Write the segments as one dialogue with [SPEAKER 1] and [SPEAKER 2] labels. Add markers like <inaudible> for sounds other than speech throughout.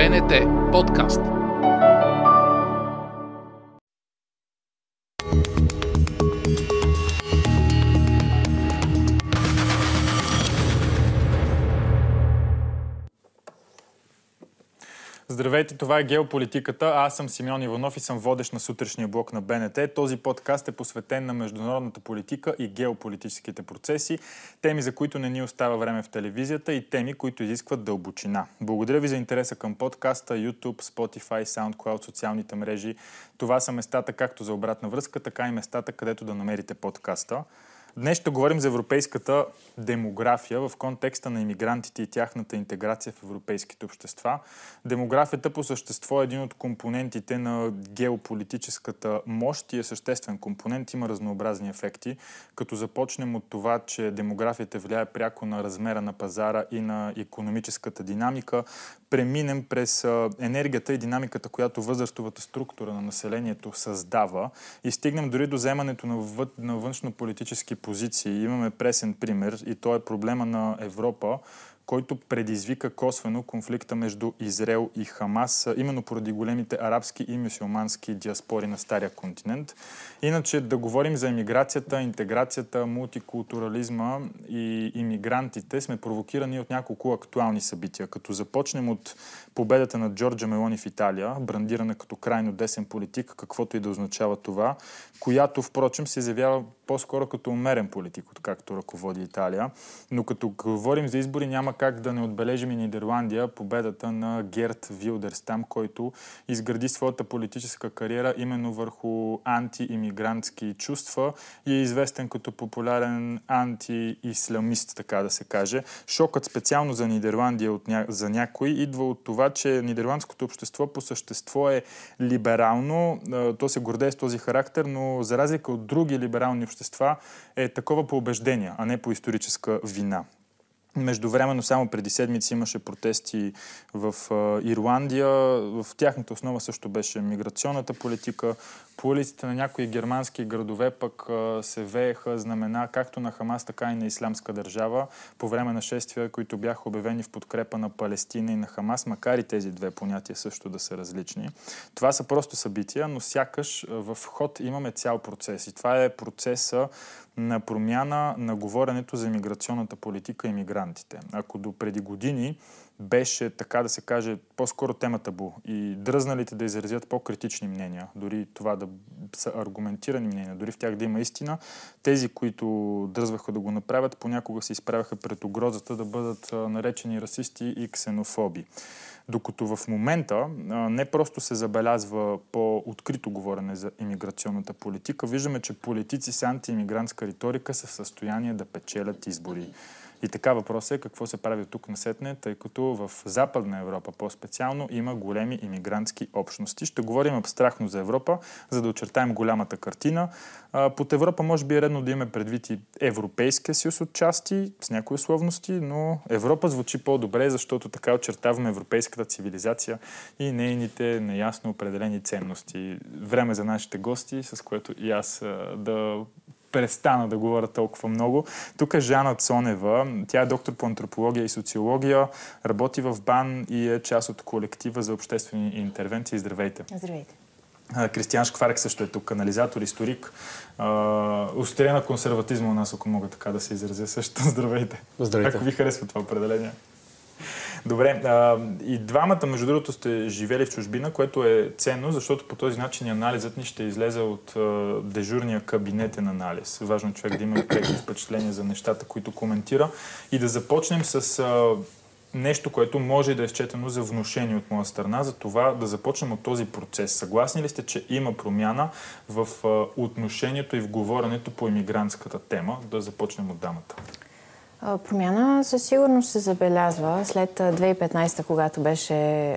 [SPEAKER 1] БНТ подкаст.
[SPEAKER 2] Здравейте, това е Геополитиката. Аз съм Симеон Иванов и съм водещ на сутрешния блок на БНТ. Този подкаст е посветен на международната политика и геополитическите процеси, теми, за които не ни остава време в телевизията и теми, които изискват дълбочина. Благодаря ви за интереса към подкаста, YouTube, Spotify, SoundCloud, социалните мрежи. Това са местата както за обратна връзка, така и местата, където да намерите подкаста. Днес ще говорим за европейската демография в контекста на иммигрантите и тяхната интеграция в европейските общества. Демографията по същество е един от компонентите на геополитическата мощ и е съществен компонент. Има разнообразни ефекти, като започнем от това, че демографията влияе пряко на размера на пазара и на економическата динамика, преминем през енергията и динамиката, която възрастовата структура на населението създава и стигнем дори до вземането на, въ... на външно-политически позиции. Имаме пресен пример и то е проблема на Европа, който предизвика косвено конфликта между Израел и Хамас, именно поради големите арабски и мюсюлмански диаспори на Стария континент. Иначе да говорим за иммиграцията, интеграцията, мултикултурализма и иммигрантите сме провокирани от няколко актуални събития. Като започнем от победата на Джорджа Мелони в Италия, брандирана като крайно десен политик, каквото и да означава това, която, впрочем, се изявява по-скоро като умерен политик, откакто ръководи Италия. Но като говорим за избори, няма как да не отбележим и Нидерландия победата на Герт Вилдерстам, който изгради своята политическа кариера именно върху антиимигрантски чувства и е известен като популярен антиисламист, така да се каже. Шокът специално за Нидерландия от ня... за някой идва от това, че нидерландското общество по същество е либерално. То се гордее с този характер, но за разлика от други либерални общества е такова по убеждение, а не по историческа вина. Междувременно, само преди седмици имаше протести в Ирландия. В тяхната основа също беше миграционната политика. По улиците на някои германски градове пък се вееха знамена както на Хамас, така и на Исламска държава по време на шествия, които бяха обявени в подкрепа на Палестина и на Хамас, макар и тези две понятия също да са различни. Това са просто събития, но сякаш в ход имаме цял процес. И това е процеса на промяна на говоренето за миграционната политика и мигрантите. Ако до преди години беше, така да се каже, по-скоро темата бу и дръзналите да изразят по-критични мнения, дори това да са аргументирани мнения, дори в тях да има истина, тези, които дръзваха да го направят, понякога се изправяха пред угрозата да бъдат наречени расисти и ксенофоби. Докато в момента не просто се забелязва по-открито говорене за иммиграционната политика, виждаме, че политици с антиимигрантска риторика са в състояние да печелят избори. И така въпросът е какво се прави тук насетне, тъй като в Западна Европа по-специално има големи иммигрантски общности. Ще говорим абстрактно за Европа, за да очертаем голямата картина. Под Европа може би е редно да имаме предвид и Европейския съюз от части, с някои условности, но Европа звучи по-добре, защото така очертаваме европейската цивилизация и нейните неясно определени ценности. Време за нашите гости, с което и аз да престана да говоря толкова много. Тук е Жана Цонева. Тя е доктор по антропология и социология, работи в БАН и е част от колектива за обществени интервенции. Здравейте!
[SPEAKER 3] Здравейте!
[SPEAKER 2] Кристиан Шкварек също е тук, канализатор, историк. Острия на консерватизма у нас, ако мога така да се изразя също. <laughs> Здравейте!
[SPEAKER 4] Здравейте!
[SPEAKER 2] Ако ви харесва това определение? Добре, а, и двамата, между другото, сте живели в чужбина, което е ценно, защото по този начин анализът ни ще излезе от а, дежурния кабинетен анализ. Важно е човек да има преки впечатления за нещата, които коментира. И да започнем с а, нещо, което може да е счетено за внушение от моя страна, за това да започнем от този процес. Съгласни ли сте, че има промяна в отношението и в говоренето по иммигрантската тема? Да започнем от дамата.
[SPEAKER 3] Промяна със сигурност се забелязва след 2015, когато беше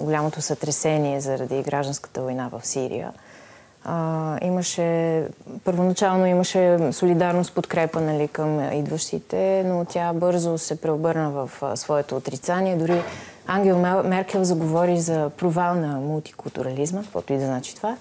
[SPEAKER 3] голямото сътресение заради гражданската война в Сирия. Имаше, първоначално имаше солидарност, подкрепа нали, към идващите, но тя бързо се преобърна в своето отрицание. Дори Ангел Меркел заговори за провал на мултикултурализма, каквото и да значи това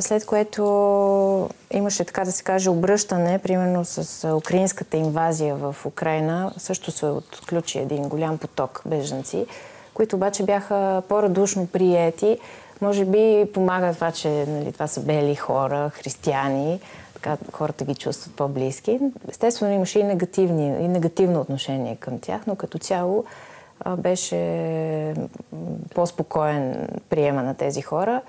[SPEAKER 3] след което имаше, така да се каже, обръщане, примерно с украинската инвазия в Украина, също се отключи един голям поток бежанци, които обаче бяха по-радушно приети. Може би помага това, че нали, това са бели хора, християни, така хората ги чувстват по-близки. Естествено имаше и, негативни, и негативно отношение към тях, но като цяло беше по-спокоен приема на тези хора.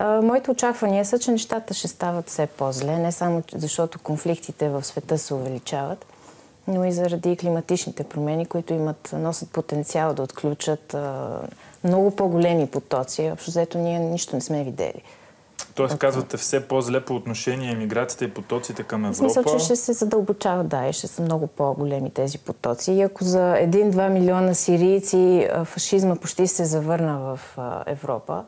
[SPEAKER 3] Моите очаквания са, че нещата ще стават все по-зле, не само защото конфликтите в света се увеличават, но и заради климатичните промени, които имат, носят потенциал да отключат а, много по-големи потоци. Общо взето ние нищо не сме видели.
[SPEAKER 2] Тоест, казвате все по-зле по отношение емиграцията и потоците към Европа.
[SPEAKER 3] Смисъл, че ще се задълбочават, да, и ще са много по-големи тези потоци. И ако за 1-2 милиона сирийци фашизма почти се завърна в Европа,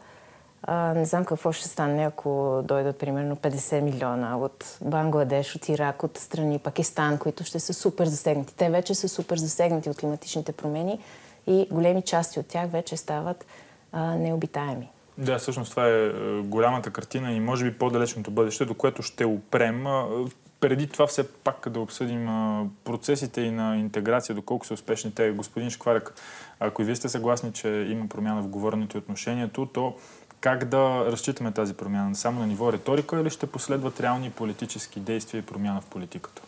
[SPEAKER 3] не знам какво ще стане, ако дойдат примерно 50 милиона от Бангладеш, от Ирак, от страни Пакистан, които ще са супер засегнати. Те вече са супер засегнати от климатичните промени и големи части от тях вече стават а, необитаеми.
[SPEAKER 2] Да, всъщност това е, е голямата картина и може би по-далечното бъдеще, до което ще опрем. Преди това все пак да обсъдим процесите и на интеграция, доколко са успешни те. Господин Шкварек, ако и вие сте съгласни, че има промяна в говоренето и отношението, то как да разчитаме тази промяна? Само на ниво риторика или ще последват реални политически действия и промяна в политиката?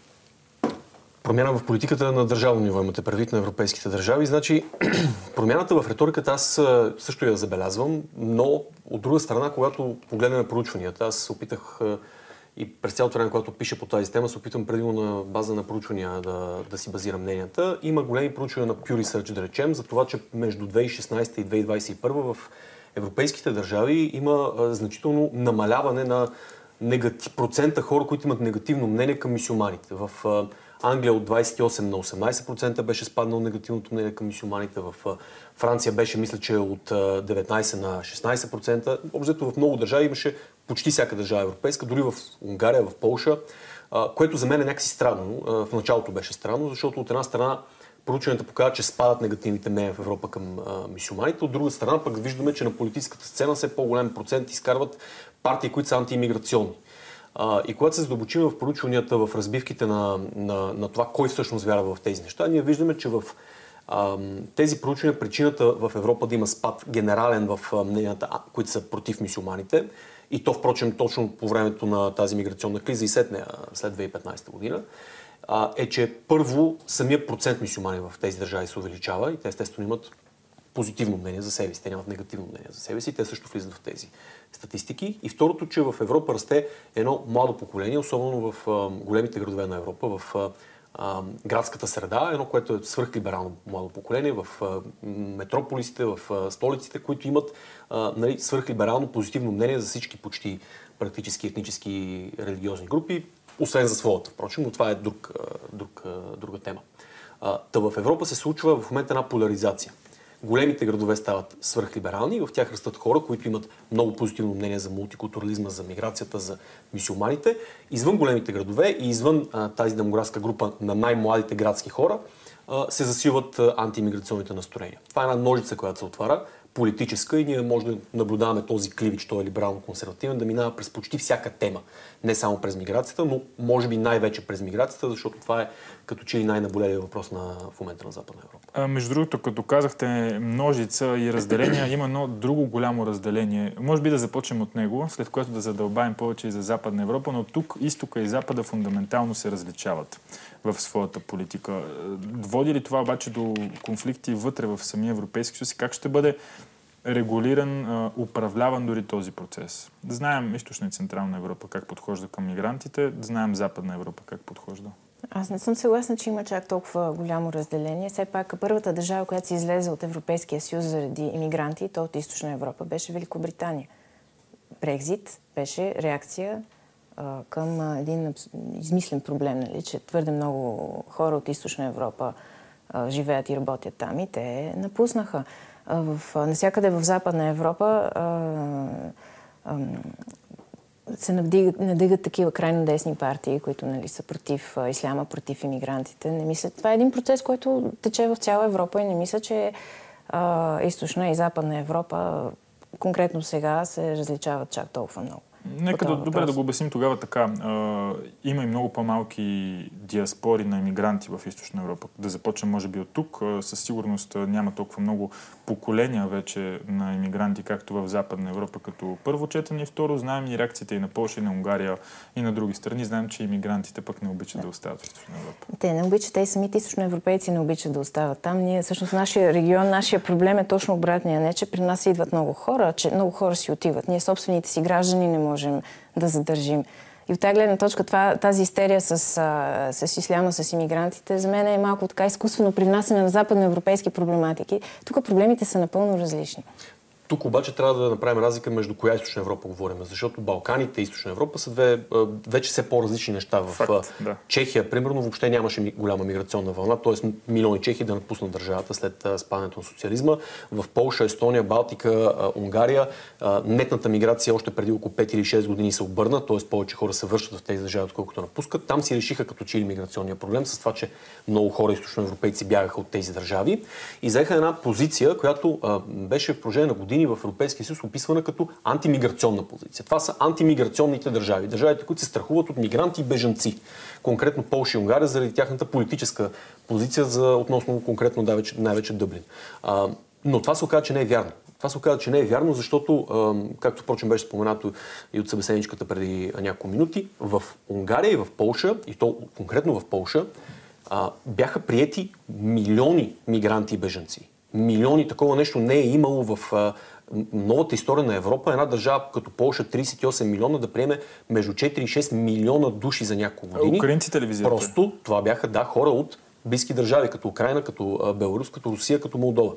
[SPEAKER 1] Промяна в политиката на държавно ниво имате предвид на европейските държави. Значи, <clears throat> промяната в риториката аз също я забелязвам, но от друга страна, когато погледнем проучванията, аз се опитах и през цялото време, когато пиша по тази тема, се опитвам предимно на база на проучвания да, да си базирам мненията. Има големи проучвания на Pew Research, да речем, за това, че между 2016 и 2021 в европейските държави има значително намаляване на негатив, процента хора, които имат негативно мнение към мисюманите. В Англия от 28 на 18% беше спаднал негативното мнение към мисюманите. В Франция беше, мисля, че от 19 на 16%. Общо в много държави имаше почти всяка държава европейска, дори в Унгария, в Полша, което за мен е някакси странно. В началото беше странно, защото от една страна проучванията показват, че спадат негативните мнения в Европа към мисюманите. От друга страна пък виждаме, че на политическата сцена все по-голям процент изкарват партии, които са антиимиграционни. А, и когато се задълбочим в проучванията, в разбивките на, на, на това кой всъщност вярва в тези неща, ние виждаме, че в а, тези проучвания причината в Европа да има спад генерален в мненията, които са против мисюманите, и то, впрочем, точно по времето на тази миграционна криза и след нея, след 2015 година, а, е, че първо самия процент мисюмани в тези държави се увеличава и те естествено имат позитивно мнение за себе си, те нямат негативно мнение за себе си, те също влизат в тези статистики. И второто, че в Европа расте едно младо поколение, особено в а, големите градове на Европа, в а, градската среда, едно, което е свръхлиберално младо поколение, в метрополисите, в столиците, които имат нали, свръхлиберално позитивно мнение за всички почти практически етнически религиозни групи, освен за своята, впрочем, но това е друг, друг, друга тема. Та в Европа се случва в момента една поляризация – големите градове стават свръхлиберални в тях растат хора, които имат много позитивно мнение за мултикултурализма, за миграцията, за мисиоманите. Извън големите градове и извън а, тази демографска група на най-младите градски хора а, се засилват антиимиграционните настроения. Това е една ножица, която се отваря политическа и ние може да наблюдаваме този кливич, той е либерално-консервативен, да минава през почти всяка тема. Не само през миграцията, но може би най-вече през миграцията, защото това е като че и най-наболелия въпрос на, в момента на Западна Европа.
[SPEAKER 2] А, между другото, като казахте множица и разделения, има едно друго голямо разделение. Може би да започнем от него, след което да задълбаем повече и за Западна Европа, но тук изтока и Запада фундаментално се различават в своята политика. Води ли това обаче до конфликти вътре в самия Европейски съюз и как ще бъде регулиран, управляван дори този процес? Знаем източна и централна Европа как подхожда към мигрантите, знаем Западна Европа как подхожда.
[SPEAKER 3] Аз не съм съгласна, че има чак толкова голямо разделение. Все пак първата държава, която се излезе от Европейския съюз заради иммигранти, то от Източна Европа, беше Великобритания. Брекзит беше реакция към един измислен проблем, нали, че твърде много хора от Източна Европа живеят и работят там и те напуснаха. А, в, насякъде в Западна Европа се надигат, надигат такива крайно десни партии, които нали, са против а, исляма, против иммигрантите. Не мисля, това е един процес, който тече в цяла Европа и не мисля, че а, източна и западна Европа конкретно сега се различават чак толкова много.
[SPEAKER 2] Нека да, добре да го обясним тогава така. А, има и много по-малки диаспори на иммигранти в Източна Европа. Да започнем, може би, от тук. А, със сигурност няма толкова много поколения вече на иммигранти, както в Западна Европа, като първо четене и второ. Знаем и реакциите и на Польша, и на Унгария, и на други страни. Знаем, че иммигрантите пък не обичат да, да остават в Източна Европа.
[SPEAKER 3] Те не обичат, те самите източноевропейци не обичат да остават там. Ние, всъщност, нашия регион, нашия проблем е точно обратния. Не, че при нас идват много хора, че много хора си отиват. Ние собствените си граждани не можем да задържим. И от тази гледна точка това, тази истерия с, с исляма, с иммигрантите, за мен е малко така изкуствено привнасяне на западноевропейски проблематики. Тук проблемите са напълно различни.
[SPEAKER 1] Тук обаче трябва да направим разлика между коя източна Европа говорим, защото Балканите и източна Европа са две вече все по-различни неща. В
[SPEAKER 2] Факт, да.
[SPEAKER 1] Чехия, примерно, въобще нямаше голяма миграционна вълна, т.е. милиони чехи да напуснат държавата след спадането на социализма. В Полша, Естония, Балтика, Унгария нетната миграция още преди около 5 или 6 години се обърна, т.е. повече хора се връщат в тези държави, отколкото напускат. Там си решиха като че ли миграционния проблем с това, че много хора източноевропейци бягаха от тези държави и заеха една позиция, която беше в продължение на години години в Европейския съюз описвана като антимиграционна позиция. Това са антимиграционните държави. Държавите, които се страхуват от мигранти и бежанци. Конкретно Полша и Унгария заради тяхната политическа позиция за относно конкретно най-вече, най-вече Дъблин. А, но това се оказа, че не е вярно. Това се оказа, че не е вярно, защото, както впрочем беше споменато и от събеседничката преди няколко минути, в Унгария и в Полша, и то конкретно в Полша, бяха приети милиони мигранти и бежанци милиони. Такова нещо не е имало в новата история на Европа. Една държава като Полша 38 милиона да приеме между 4 и 6 милиона души за няколко години.
[SPEAKER 2] Украинците ли
[SPEAKER 1] Просто това бяха, да, хора от близки държави, като Украина, като Беларус, като Русия, като Молдова.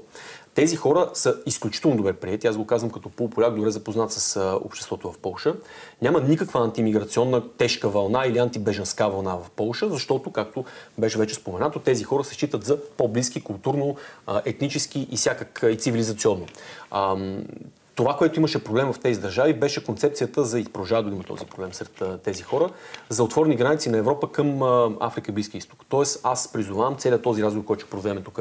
[SPEAKER 1] Тези хора са изключително добре приети. Аз го казвам като полуполяк, добре запознат с обществото в Полша. Няма никаква антимиграционна тежка вълна или антибежанска вълна в Полша, защото, както беше вече споменато, тези хора се считат за по-близки културно, етнически и всякак и цивилизационно. Това, което имаше проблем в тези държави, беше концепцията за, и продължава да има този проблем сред тези хора, за отворени граници на Европа към Африка и Близки изток. Тоест, аз призовавам целият този разговор, който ще проведем тук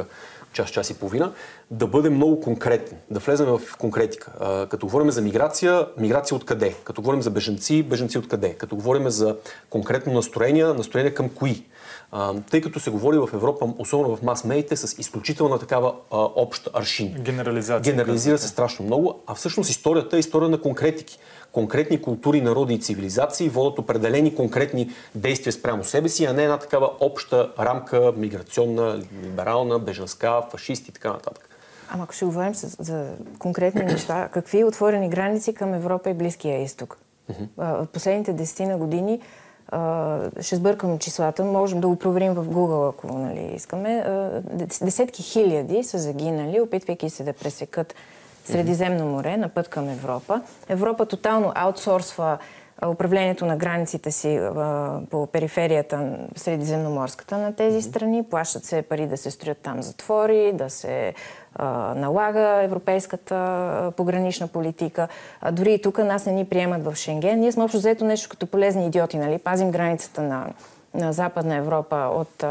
[SPEAKER 1] час, час и половина, да бъдем много конкретни, да влезем в конкретика. Като говорим за миграция, миграция от къде? Като говорим за беженци, беженци от къде? Като говорим за конкретно настроение, настроение към кои? А, тъй като се говори в Европа, особено в мас-медиите, с изключителна такава а, общ аршин.
[SPEAKER 2] Генерализация.
[SPEAKER 1] Генерализира се страшно много, а всъщност историята е история на конкретики. Конкретни култури, народи и цивилизации водят определени конкретни действия спрямо себе си, а не една такава обща рамка, миграционна, либерална, бежанска, фашист и така нататък.
[SPEAKER 3] Ама ако ще говорим за, за конкретни неща, какви отворени граници към Европа и Близкия изток? В последните десетина години ще сбъркам числата, можем да го проверим в Google, ако нали, искаме. Десетки хиляди са загинали, опитвайки се да пресекат Средиземно море на път към Европа. Европа тотално аутсорсва управлението на границите си по периферията средиземноморската на тези страни. Плащат се пари да се строят там затвори, да се налага европейската погранична политика. дори и тук нас не ни приемат в Шенген. Ние сме общо взето нещо като полезни идиоти, нали? Пазим границата на, на Западна Европа от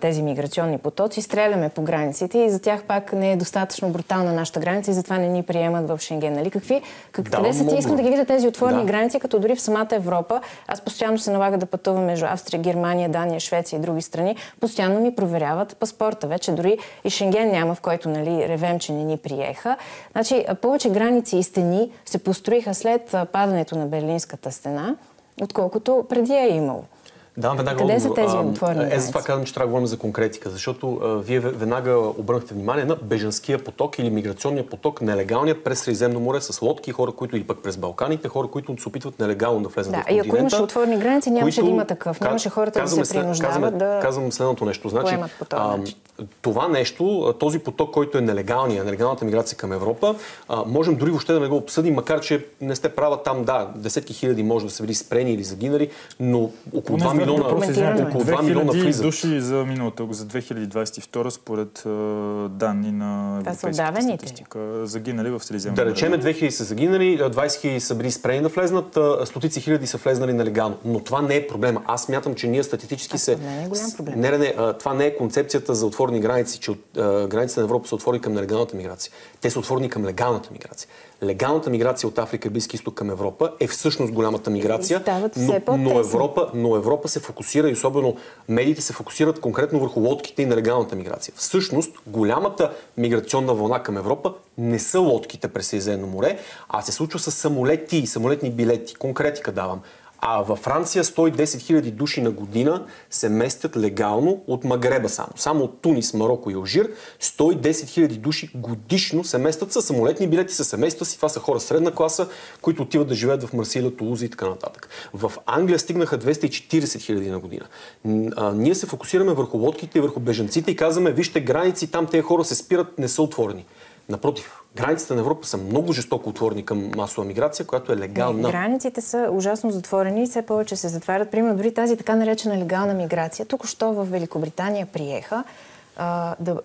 [SPEAKER 3] тези миграционни потоци, стреляме по границите и за тях пак не е достатъчно брутална нашата граница и затова не ни приемат в Шенген. Нали? Какви, как, да, къде са ти? Искам да ги видя тези отворени да. граници, като дори в самата Европа. Аз постоянно се налага да пътувам между Австрия, Германия, Дания, Швеция и други страни. Постоянно ми проверяват паспорта. Вече дори и Шенген няма, в който нали, ревем, че не ни приеха. Значи, повече граници и стени се построиха след падането на Берлинската стена, отколкото преди е имало.
[SPEAKER 1] Да, веднага
[SPEAKER 3] Къде са тези отворени
[SPEAKER 1] Е, за това казвам, че трябва да говорим за конкретика, защото а, вие веднага обърнахте внимание на бежанския поток или миграционния поток, нелегалният през Средиземно море с лодки, хора, които или пък през Балканите, хора, които се опитват нелегално да влезат
[SPEAKER 3] да,
[SPEAKER 1] в континента.
[SPEAKER 3] И ако имаше отворени граници, нямаше които, да има такъв. Нямаше хората да се принуждават казваме, да
[SPEAKER 1] Казвам следното нещо. Значи, а, това нещо, този поток, който е нелегалния, нелегалната миграция към Европа, а, можем дори въобще да не го обсъдим, макар че не сте права там, да, десетки хиляди може да са били спрени или загинали, но около 2 милиона, около 2 милиона влизат.
[SPEAKER 2] души за миналата, за 2022 според данни на Европейската статистика, загинали в Средиземно
[SPEAKER 1] Да речеме 2000 са загинали, 20 хиляди са били спрени да влезнат, стотици хиляди са влезнали нелегално. Но това не е проблема. Аз мятам, че ние статистически се...
[SPEAKER 3] Не е голям проблем.
[SPEAKER 1] Не, не, това не е концепцията за отворени граници, че от, границите на Европа са отворени към нелегалната миграция. Те са отворени към легалната миграция. Легалната миграция от Африка и Близки изток към Европа е всъщност голямата миграция, но, но, Европа, но Европа се фокусира и особено медиите се фокусират конкретно върху лодките и нелегалната миграция. Всъщност, голямата миграционна вълна към Европа не са лодките през Средиземно море, а се случва с самолети и самолетни билети. Конкретика давам. А във Франция 110 000 души на година се местят легално от Магреба само. Само от Тунис, Марокко и Алжир 110 000 души годишно се местят с самолетни билети, с семейства си. Това са хора средна класа, които отиват да живеят в Марсилия, Тулуза и така нататък. В Англия стигнаха 240 000 на година. А, ние се фокусираме върху лодките и върху бежанците и казваме, вижте граници, там тези хора се спират, не са отворени. Напротив, границите на Европа са много жестоко отворени към масова миграция, която е легална.
[SPEAKER 3] Границите са ужасно затворени и все повече се затварят. Примерно, дори тази така наречена легална миграция. Тук що в Великобритания приеха а, да,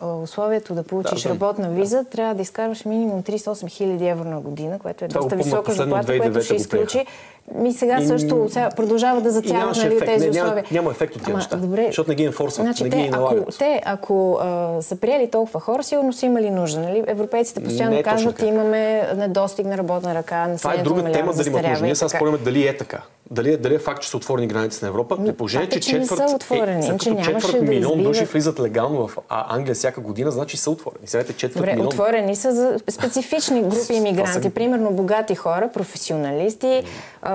[SPEAKER 3] а, условието да получиш да, работна виза, трябва да изкарваш минимум 38 хиляди евро на година, което е доста висока заплата, което ще изключи ми сега също сега продължава да затягат нали, тези не, условия.
[SPEAKER 1] Няма, няма ефект от тези неща, добре, защото не ги инфорсват, значи, не ги те,
[SPEAKER 3] налагат. Ако, те, ако а, са приели толкова хора, сигурно са имали нужда. Нали? Европейците постоянно не, казват, имаме недостиг на работна ръка,
[SPEAKER 1] Това е друга тема, дали имат нужда. Ние сега спорим дали е така. Дали, дали е факт, че са отворени граници на Европа, при положение, че, че четвърт,
[SPEAKER 3] са отворени,
[SPEAKER 1] е, че четвърт да милион избиват... души влизат легално в Англия всяка година, значи са отворени. Сега четвърт
[SPEAKER 3] Добре,
[SPEAKER 1] милион.
[SPEAKER 3] отворени са за специфични <laughs> групи иммигранти. Примерно богати хора, професионалисти,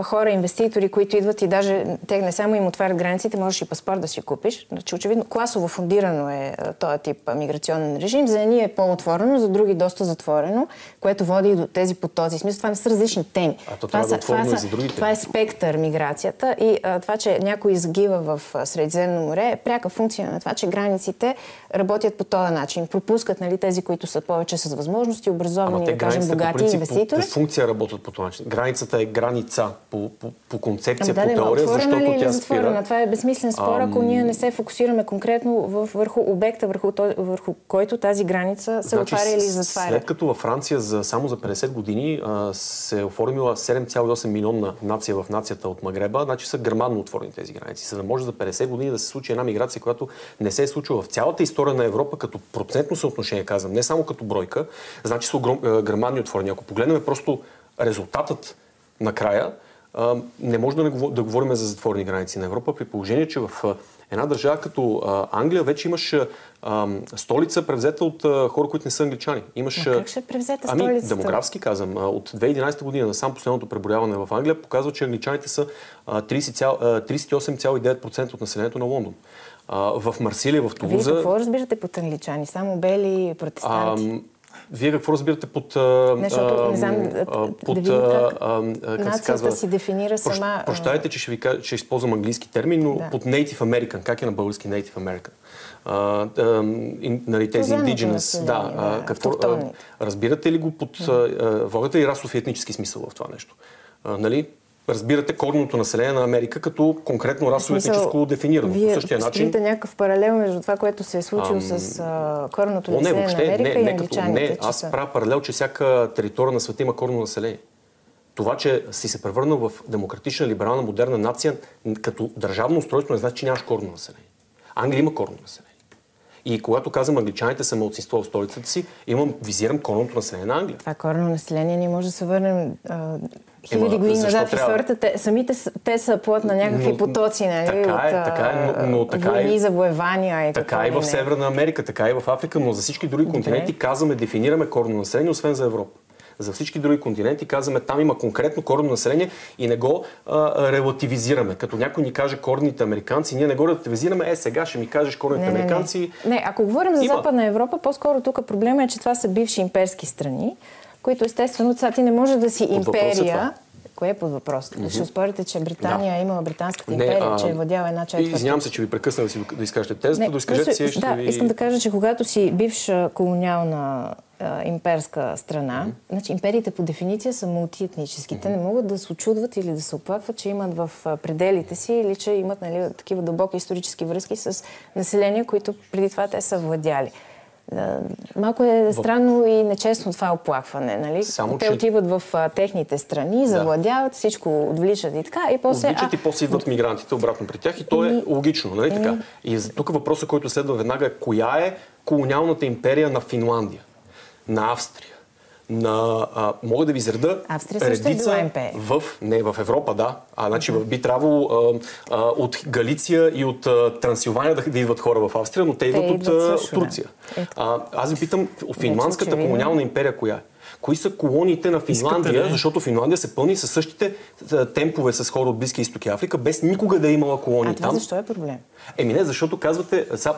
[SPEAKER 3] хора, инвеститори, които идват и даже те не само им отварят границите, можеш и паспорт да си купиш. Значи, очевидно, класово фундирано е този тип миграционен режим. За едни е по-отворено, за други доста затворено, което води и до тези потоци. Смисъл, това не са различни теми.
[SPEAKER 1] А то това, това, са, това, са,
[SPEAKER 3] това е спектър миграцията и а, това, че някой изгива в Средиземно море е пряка функция на това, че границите работят по този начин. Пропускат нали, тези, които са повече с възможности, образовани, да кажем, богати по инвеститори.
[SPEAKER 1] По, по функция работят по този начин. Границата е граница по, по, по концепция, ами, да, по теория, защото ли, тя спира.
[SPEAKER 3] Това е безсмислен спор, ако ние не се фокусираме конкретно в, върху обекта, върху, то, върху който тази граница се значи, отваря или затваря.
[SPEAKER 1] След като във Франция за, само за 50 години а, се е оформила 7,8 милионна нация в нацията от Магреба, значи са грамадно отворени тези граници. За да може за 50 години да се случи една миграция, която не се е случила в цялата история на Европа като процентно съотношение, казвам, не само като бройка, значи са огром, грамадни отворени. Ако погледнем просто резултатът накрая, не може да, не, да говорим за затворени граници на Европа, при положение, че в една държава като Англия вече имаш столица, превзета от хора, които не са англичани. Имаш,
[SPEAKER 3] как ще превзета
[SPEAKER 1] ами, столицата? демографски казвам. От 2011 година на сам последното преброяване в Англия показва, че англичаните са 38,9% от населението на Лондон. В Марсилия, в Тулуза...
[SPEAKER 3] Вие какво разбирате под англичани? Само бели протестанти?
[SPEAKER 1] Вие какво разбирате под...
[SPEAKER 3] Нещо, не знам, под, да как, как се казва, си дефинира сама...
[SPEAKER 1] Прощайте, че ще, ви, ще използвам английски термин, но да. под Native American. Как е на български Native American? А, а, нали, тези indigenous, да, да какво, а, разбирате ли го под... Да. Водите ли расов и етнически смисъл в това нещо? А, нали, разбирате корното население на Америка като конкретно расово-етническо дефинирано.
[SPEAKER 3] Вие по същия начин. някакъв паралел между това, което се е случило ам... с а, корното население не, въобще, на Америка не, не, и англичаните.
[SPEAKER 1] Не, аз са... правя паралел, че всяка територия на света има корно население. Това, че си се превърнал в демократична, либерална, модерна нация, като държавно устройство не значи, че нямаш корно население. Англия има корно население. И когато казвам англичаните са младсинство в столицата си, имам, визирам корното население на Англия.
[SPEAKER 3] Това корно население не може да се върнем а, хиляди години назад в историята. Те, самите те са плод на някакви но, потоци, нали?
[SPEAKER 1] Така е, от, така е, но, но така
[SPEAKER 3] войни, е, завоевания и
[SPEAKER 1] така и в Северна Америка, така и в Африка, но за всички други континенти казваме, дефинираме корно население, освен за Европа за всички други континенти, казваме там има конкретно коренно население и не го а, релативизираме. Като някой ни каже корните американци, ние не го релативизираме, е сега ще ми кажеш корните не, американци.
[SPEAKER 3] Не, не. не, ако говорим за има. Западна Европа, по-скоро тук проблема е, че това са бивши имперски страни, които естествено, сега ти не може да си империя, Кое е под въпрос? Mm-hmm. Ще спорите, че Британия да. е имала британската империя, не, а, че е владяла една четвърта.
[SPEAKER 1] Извинявам се, че ви прекъсна да, си, да изкажете тезата, да изкажете си. Ще
[SPEAKER 3] да,
[SPEAKER 1] ви...
[SPEAKER 3] искам да кажа, че когато си бивша колониална а, имперска страна, mm-hmm. значи империите по дефиниция са мултиетнически. Mm-hmm. Те не могат да се очудват или да се оплакват, че имат в пределите си или че имат нали, такива дълбоки исторически връзки с населения, които преди това те са владяли. Малко е странно и нечестно това оплакване, нали?
[SPEAKER 1] Само,
[SPEAKER 3] Те
[SPEAKER 1] че...
[SPEAKER 3] отиват в а, техните страни, завладяват, да. всичко отвличат и така. И после,
[SPEAKER 1] отвличат а... и после идват мигрантите обратно при тях и то е логично, нали така? И тук въпросът, който следва веднага е коя е колониалната империя на Финландия, на Австрия, на, а, мога да ви изреда
[SPEAKER 3] Австрия редица е
[SPEAKER 1] в, не, в Европа, да. А, значи uh-huh. би трябвало а, а, от Галиция и от а, Трансилвания да, да идват хора в Австрия, но те, те идват, идват от също, Турция. Да. А, аз ви питам, финландската колониална империя коя е? Кои са колониите на Финландия, защото Финландия се пълни със същите темпове с хора от Близки изтоки Африка, без никога да е имала колонии
[SPEAKER 3] а това
[SPEAKER 1] там.
[SPEAKER 3] защо е проблем?
[SPEAKER 1] Еми не, защото казвате, сега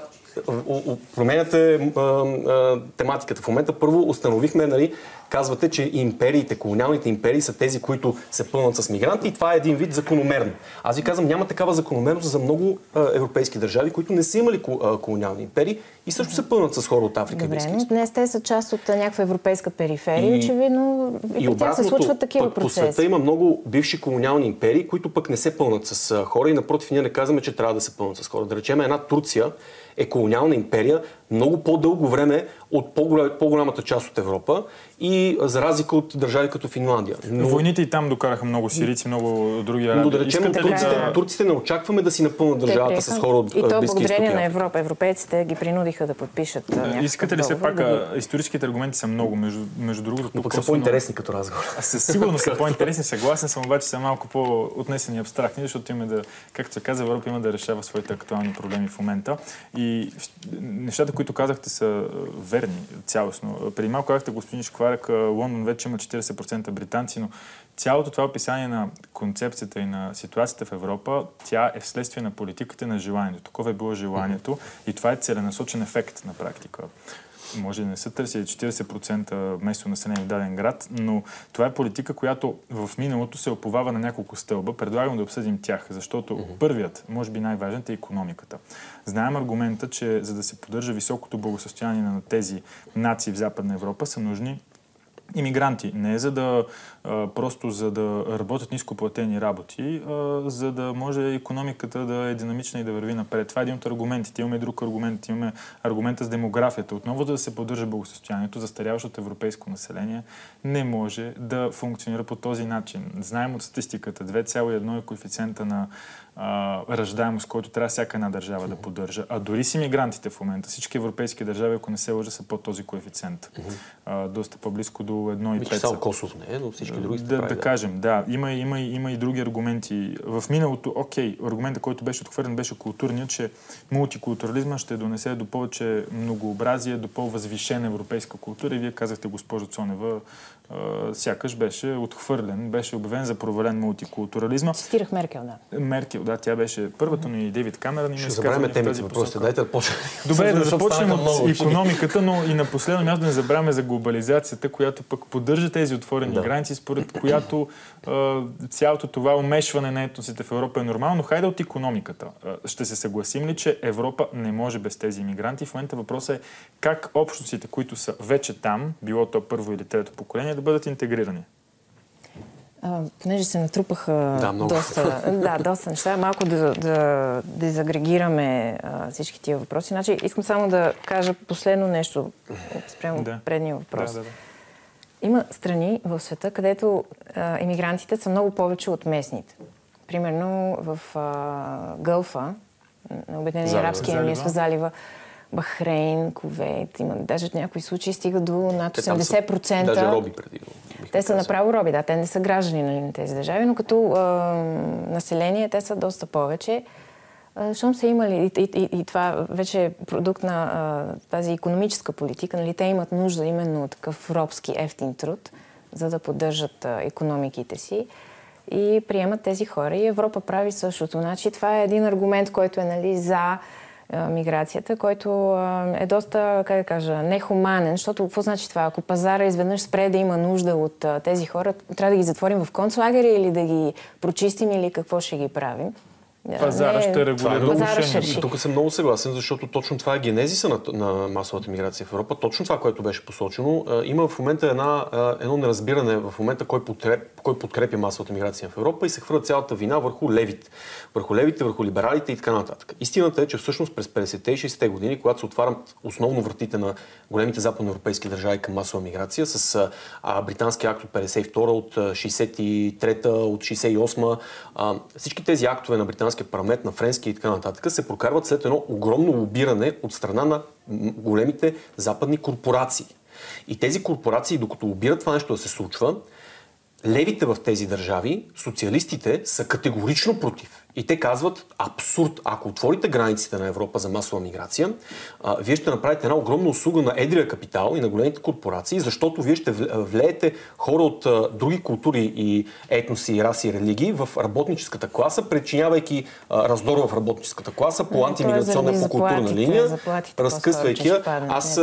[SPEAKER 1] променяте а, а, тематиката. В момента първо установихме, нали, казвате, че империите, колониалните империи са тези, които се пълнат с мигранти и това е един вид закономерно. Аз ви казвам, няма такава закономерност за много а, европейски държави, които не са имали колониални империи и също се пълнат с хора от Африка.
[SPEAKER 3] Добре, но днес те са част от някаква европейска периферия. И, очевидно и, и тях се случват такива процеси.
[SPEAKER 1] По света има много бивши колониални империи, които пък не се пълнат с хора и напротив ние не казваме, че трябва да се пълнат с хора. Да речем една Турция е колониална империя много по-дълго време от по-голямата част от Европа и за разлика от държави като Финландия.
[SPEAKER 2] Но... Войните и там докараха много сирийци, много други араби.
[SPEAKER 1] Но да речем, турците, да... турците не очакваме да си напълнат държавата приеха... с хора от
[SPEAKER 3] И то благодарение на Европа. Европейците ги принудиха да подпишат
[SPEAKER 2] Искате ли все пак, да ги... историческите аргументи са много, между, между другото.
[SPEAKER 1] Но пък са по-интересни като разговор.
[SPEAKER 2] Със сигурност са по-интересни, съгласен съм, обаче са малко по-отнесени абстрактни, защото имаме да, както се каза, Европа има да решава своите актуални проблеми в момента. И нещата, които казахте, са верни цялостно. Преди малко казахте, господин Шкварък, Лондон вече има 40% британци, но цялото това описание на концепцията и на ситуацията в Европа, тя е вследствие на политиката на желанието. Такова е било желанието и това е целенасочен ефект на практика може да не са търсили 40% местно население в даден град, но това е политика, която в миналото се оповава на няколко стълба. Предлагам да обсъдим тях, защото mm-hmm. първият, може би най-важният е економиката. Знаем аргумента, че за да се поддържа високото благосостояние на тези нации в Западна Европа са нужни иммигранти. Не за да а, просто за да работят нископлатени работи, а, за да може економиката да е динамична и да върви напред. Това е един от аргументите. Имаме друг аргумент. Имаме аргумента с демографията. Отново да се поддържа благосостоянието, застаряващото европейско население не може да функционира по този начин. Знаем от статистиката 2,1 е коефициента на а, раждаемост, който трябва всяка една държава да поддържа. А дори с иммигрантите в момента, всички европейски държави, ако не се лъжа, са под този коефициент. А, доста по-близко до 1,5.
[SPEAKER 1] Само Косово не е, но всички други
[SPEAKER 2] да, прави, да, да кажем, да. Има, има, има и други аргументи. В миналото, окей, аргументът, който беше отхвърлен, беше културният, че мултикултурализма ще донесе до повече многообразие, до по-възвишена европейска култура. И вие казахте, госпожо Цонева, сякаш беше отхвърлен, беше обявен за провален мултикултурализма.
[SPEAKER 3] Цитирах Меркел, да.
[SPEAKER 2] Меркел, да, тя беше първата, но и Дейвид Камерън
[SPEAKER 1] има Ще забравяме темите въпросите, дайте да почнем.
[SPEAKER 2] Добре, да започнем от економиката, но и на последно място да не забравяме за глобализацията, която пък поддържа тези отворени да. граници, според която а, цялото това умешване на етносите в Европа е нормално, но хайде от економиката. А, ще се съгласим ли, че Европа не може без тези иммигранти? В момента въпросът е как общностите, които са вече там, било то първо или трето поколение, да бъдат интегрирани?
[SPEAKER 3] А, понеже се натрупаха да, доста, да, доста неща, малко да, да, да загрегираме а, всички тия въпроси. Значи, искам само да кажа последно нещо спрямо да. предния въпрос. Да, да, да. Има страни в света, където а, иммигрантите са много повече от местните. Примерно в а, Гълфа, на Обединени арабски емирства, залива, Бахрейн, Ковейт, има даже някои случаи стига до над 80%.
[SPEAKER 1] Даже роби преди.
[SPEAKER 3] Те са направо роби, да. Те не са граждани нали, на тези държави, но като а, население те са доста повече. Щом са имали, и, и, и това вече е продукт на а, тази економическа политика, нали, те имат нужда именно от такъв робски ефтин труд, за да поддържат а, економиките си и приемат тези хора. И Европа прави същото. Значи, това е един аргумент, който е нали, за миграцията, който е доста, как да кажа, нехуманен, защото какво значи това? Ако пазара изведнъж спре да има нужда от тези хора, трябва да ги затворим в концлагери или да ги прочистим или какво ще ги правим?
[SPEAKER 2] Пазара ще регулира
[SPEAKER 3] отношението.
[SPEAKER 1] Тук съм много съгласен, защото точно това е генезиса на, на масовата миграция в Европа. Точно това, което беше посочено. Има в момента една, едно неразбиране в момента кой, подкреп, кой подкрепя масовата миграция в Европа и се хвърля цялата вина върху левите. Върху левите, върху либералите и така нататък. Истината е, че всъщност през 50-те и 60-те години, когато се отварят основно вратите на големите западноевропейски държави към масова миграция, с а, британски акт от 52 от 63-та, от 68 а, всички тези актове на британския парламент, на френски и така нататък се прокарват след едно огромно лобиране от страна на големите западни корпорации. И тези корпорации, докато лобират това нещо да се случва, левите в тези държави, социалистите, са категорично против. И те казват абсурд. Ако отворите границите на Европа за масова миграция, а, вие ще направите една огромна услуга на едрия капитал и на големите корпорации, защото вие ще влеете хора от а, други култури и етноси, раси и религии в работническата класа, причинявайки а, раздор в работническата класа по е антимиграционна, по културна линия, разкъсвайки я. Аз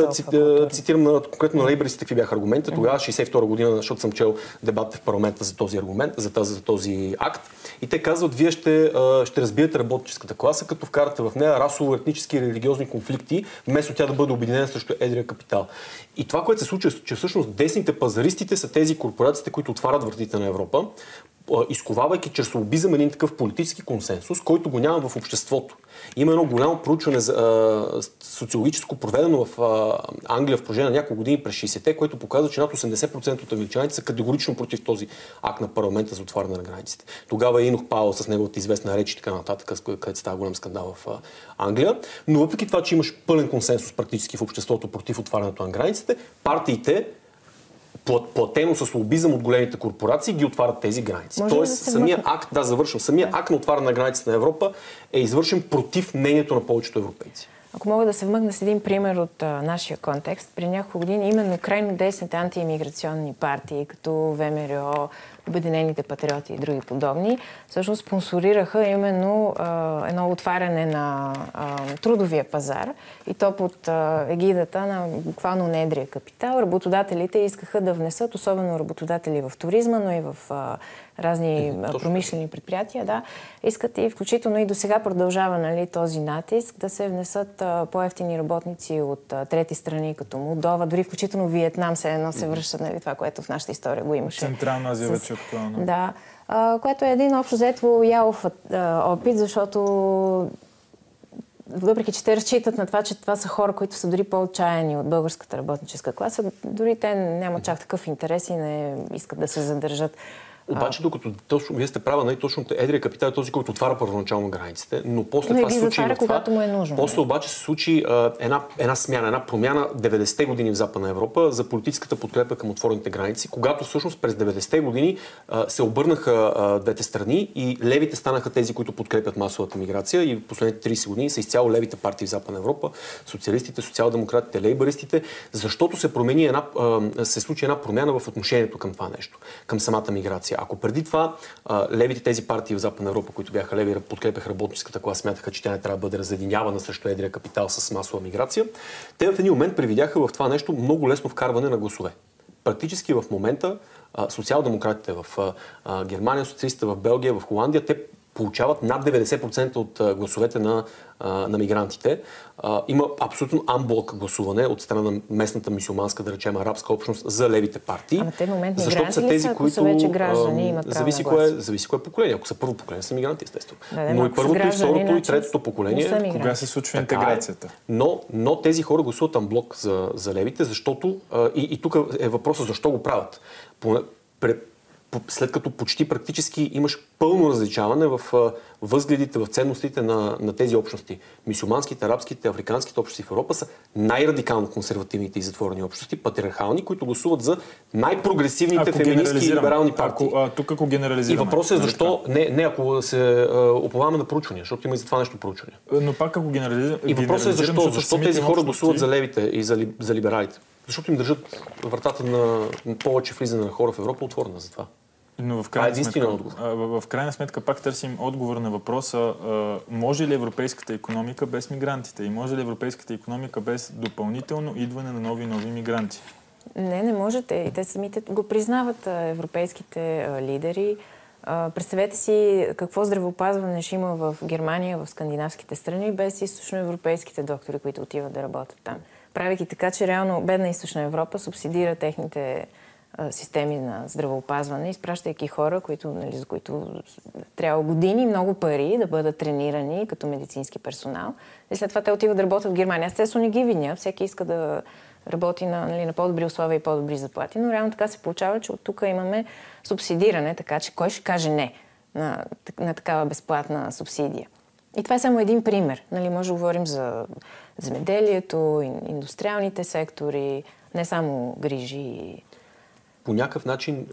[SPEAKER 1] цитирам на, конкретно на лейбристите какви бяха аргументите. Тогава, 62 година, защото съм чел дебата в парламента за този аргумент, за този, за този акт. И те казват, вие ще ще разбиете работническата класа, като вкарате в нея расово, етнически и религиозни конфликти, вместо тя да бъде обединена срещу едрия капитал. И това, което се случва, е, че всъщност десните пазаристите са тези корпорациите, които отварят вратите на Европа, изковавайки чрез лобизъм един такъв политически консенсус, който го няма в обществото. Има едно голямо проучване а, социологическо, проведено в а, Англия в продължение на няколко години през 60-те, което показва, че над 80% от англичаните са категорично против този акт на парламента за отваряне на границите. Тогава е Инох Паул с неговата известна реч и така нататък, където става голям скандал в а, Англия. Но въпреки това, че имаш пълен консенсус практически в обществото против отварянето на границите, партиите платено с лобизъм от големите корпорации, ги отварят тези граници. Може Тоест, да самия акт, да, завършвам, самия акт на отваряне на границите на Европа е извършен против мнението на повечето европейци.
[SPEAKER 3] Ако мога да се вмъкна с един пример от а, нашия контекст, при няколко години именно крайно десните антиимиграционни партии, като ВМРО, Обединените патриоти и други подобни, всъщност спонсорираха именно а, едно отваряне на а, трудовия пазар и то под а, егидата на буквално недрия капитал. Работодателите искаха да внесат, особено работодатели в туризма, но и в а, разни е, промишлени предприятия, да, искат и включително и до сега продължава нали, този натиск да се внесат а, по-ефтини работници от а, трети страни, като Молдова, дори включително Виетнам се едно се връща, нали, това, което в нашата история го имаше.
[SPEAKER 2] Централна Азия вече актуално.
[SPEAKER 3] Да, а, което е един общо взето ялов опит, защото въпреки че те разчитат на това, че това са хора, които са дори по-отчаяни от българската работническа класа, дори те нямат чак такъв интерес и не искат да се задържат
[SPEAKER 1] обаче, докато точно, вие сте права, нали, точно едрия капитал е този, който отваря първоначално границите, но после
[SPEAKER 3] но
[SPEAKER 1] това се случи
[SPEAKER 3] затваря, когато му е нужно.
[SPEAKER 1] После обаче се случи а, една, една смяна, една промяна 90-те години в Западна Европа за политическата подкрепа към отворените граници, когато всъщност през 90-те години а, се обърнаха а, двете страни и левите станаха тези, които подкрепят масовата миграция и последните 30 години са изцяло левите партии в Западна Европа, социалистите, социал-демократите, лейбаристите, защото се промени една, а, се случи една промяна в отношението към това нещо, към самата миграция миграция. Ако преди това а, левите тези партии в Западна Европа, които бяха леви, подкрепяха работническата класа, смятаха, че тя не трябва да бъде разединявана срещу едрия капитал с масова миграция, те в един момент привидяха в това нещо много лесно вкарване на гласове. Практически в момента социал-демократите в Германия, социалистите в Белгия, в Холандия, те получават над 90% от гласовете на, на мигрантите. Има абсолютно амблок гласуване от страна на местната мисиоманска, да речем, арабска общност за левите партии.
[SPEAKER 3] Ама те момент защото са тези, са, които са вече граждани, имат право
[SPEAKER 1] зависи, кое, зависи кое поколение. Ако са първо поколение, са мигранти, естествено. Да, да, но и първото, и второто, и третото поколение.
[SPEAKER 2] Кога се случва е. интеграцията?
[SPEAKER 1] Но, но тези хора гласуват амблок за, за левите, защото и, и тук е въпросът защо го правят след като почти практически имаш пълно различаване в възгледите, в ценностите на, на тези общности. Мисюманските, арабските, африканските общности в Европа са най-радикално консервативните и затворени общности, патриархални, които гласуват за най-прогресивните феминистки и либерални партии.
[SPEAKER 2] Ако, а, тук ако генерализираме.
[SPEAKER 1] И въпросът е нали защо, не, не ако се оповаваме на проучвания, защото има и за това нещо проучване.
[SPEAKER 2] Но пак ако генерализираме.
[SPEAKER 1] И въпросът е защо, защо тези хора гласуват за левите и за, за либералите. Защото им държат вратата на повече влизане на хора в Европа отворена за това.
[SPEAKER 2] Но в крайна,
[SPEAKER 1] е
[SPEAKER 2] сметка, в, в крайна сметка пак търсим отговор на въпроса може ли европейската економика без мигрантите и може ли европейската економика без допълнително идване на нови нови мигранти?
[SPEAKER 3] Не, не можете. И те самите го признават европейските лидери. представете си какво здравеопазване ще има в Германия, в скандинавските страни, без източноевропейските доктори, които отиват да работят там. Правейки така, че реално бедна източна Европа субсидира техните системи на здравеопазване, изпращайки хора, които, нали, за които трябва години, много пари да бъдат тренирани като медицински персонал. И след това те отиват да работят в Германия. Естествено не ги виня, всеки иска да работи на, нали, на по-добри условия и по-добри заплати, но реално така се получава, че от тук имаме субсидиране, така че кой ще каже не на, на такава безплатна субсидия. И това е само един пример. Нали, може да говорим за земеделието, индустриалните сектори, не само грижи
[SPEAKER 1] по някакъв начин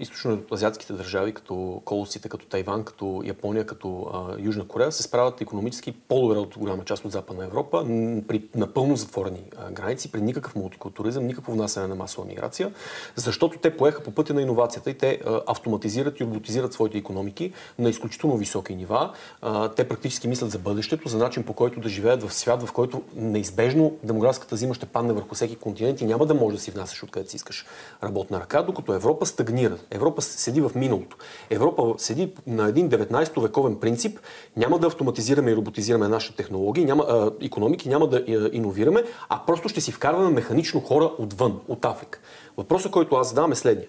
[SPEAKER 1] източно-азиатските държави, като колосите, като Тайван, като Япония, като а, Южна Корея, се справят економически по-добре от голяма част от Западна Европа, при напълно затворени а, граници, при никакъв мултикултуризъм, никакво внасяне на масова миграция, защото те поеха по пътя на иновацията и те а, автоматизират и роботизират своите економики на изключително високи нива. Те практически мислят за бъдещето, за начин по който да живеят в свят, в който неизбежно демографската зима ще падне върху всеки континент и няма да може да си внасяш откъдето си искаш работна ръка, докато Европа стагнира. Европа седи в миналото. Европа седи на един 19 вековен принцип. Няма да автоматизираме и роботизираме нашите технологии, няма, а, економики, няма да а, иновираме, а просто ще си вкарваме механично хора отвън, от Африка. Въпросът, който аз задавам е следния.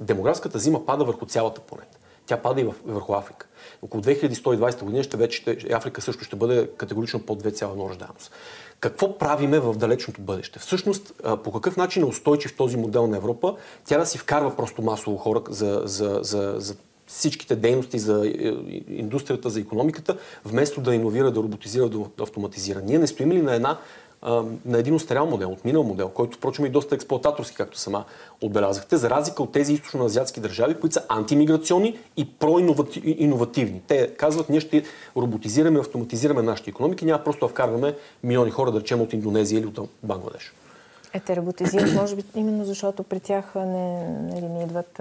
[SPEAKER 1] Демографската зима пада върху цялата планета. Тя пада и върху Африка. Около 2120 година ще вече Африка също ще бъде категорично под 2,1 рождаемост. Какво правиме в далечното бъдеще? Всъщност, по какъв начин е устойчив този модел на Европа? Тя да си вкарва просто масово хора за, за, за, за всичките дейности за е, индустрията, за економиката, вместо да иновира, да роботизира, да автоматизира. Ние не стоим ли на една на един устарял модел, от минал модел, който впрочем е доста експлуататорски, както сама отбелязахте, за разлика от тези източно-азиатски държави, които са антимиграционни и проинновативни. Те казват, ние ще роботизираме, автоматизираме нашите економики, няма просто да вкарваме милиони хора, да речем, от Индонезия или от Бангладеш.
[SPEAKER 3] Е, те роботизират, може би, именно защото при тях не, не, не идват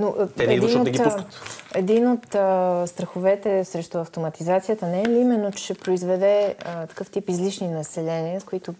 [SPEAKER 1] но, Те не идват, да ги пускат.
[SPEAKER 3] Един от а, страховете срещу автоматизацията не е ли именно, че ще произведе а, такъв тип излишни населения, с които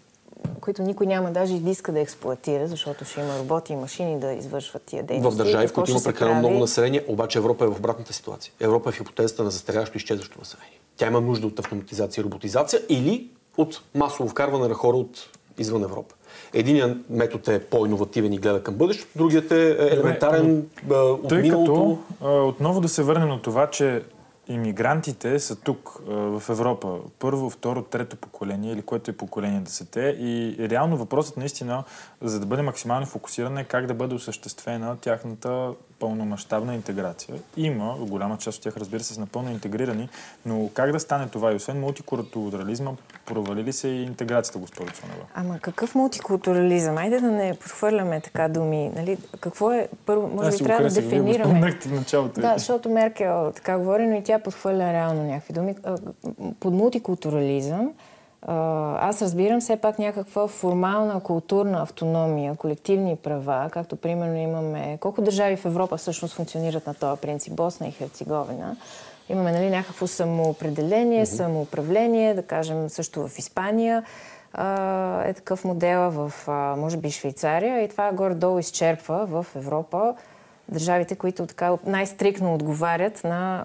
[SPEAKER 3] които никой няма даже и да иска да експлуатира, защото ще има роботи и машини да извършват тия дейности.
[SPEAKER 1] В държави, в които има прекалено много население, обаче Европа е в обратната ситуация. Европа е в хипотезата на застаряващо и изчезващо население. Тя има нужда от автоматизация и роботизация или от масово вкарване на хора от извън Европа. Единият метод е по-инновативен и гледа към бъдещето, другият е елементарен Добре, от
[SPEAKER 2] тъй миналото. Като, отново да се върнем на това, че иммигрантите са тук, в Европа, първо, второ, трето поколение или което е поколение да са те. И реално въпросът наистина, за да бъде максимално фокусиран е как да бъде осъществена тяхната пълномащабна интеграция. Има, голяма част от тях, разбира се, са напълно интегрирани, но как да стане това? И освен мултикултурализма, провали ли се и интеграцията, госпожо Цонева?
[SPEAKER 3] Ама какъв мултикултурализъм? Айде да не подхвърляме така думи. Нали? Какво е? Първо, може би трябва да дефинираме.
[SPEAKER 2] в началото.
[SPEAKER 3] Да, защото Меркел така говори, но и тя подхвърля реално някакви думи. Под мултикултурализъм аз разбирам все пак някаква формална културна автономия, колективни права, както примерно имаме... Колко държави в Европа всъщност функционират на този принцип? Босна и Херцеговина. Имаме нали, някакво самоопределение, mm-hmm. самоуправление, да кажем също в Испания е такъв модел в, може би, Швейцария и това горе-долу изчерпва в Европа държавите, които така най-стрикно отговарят на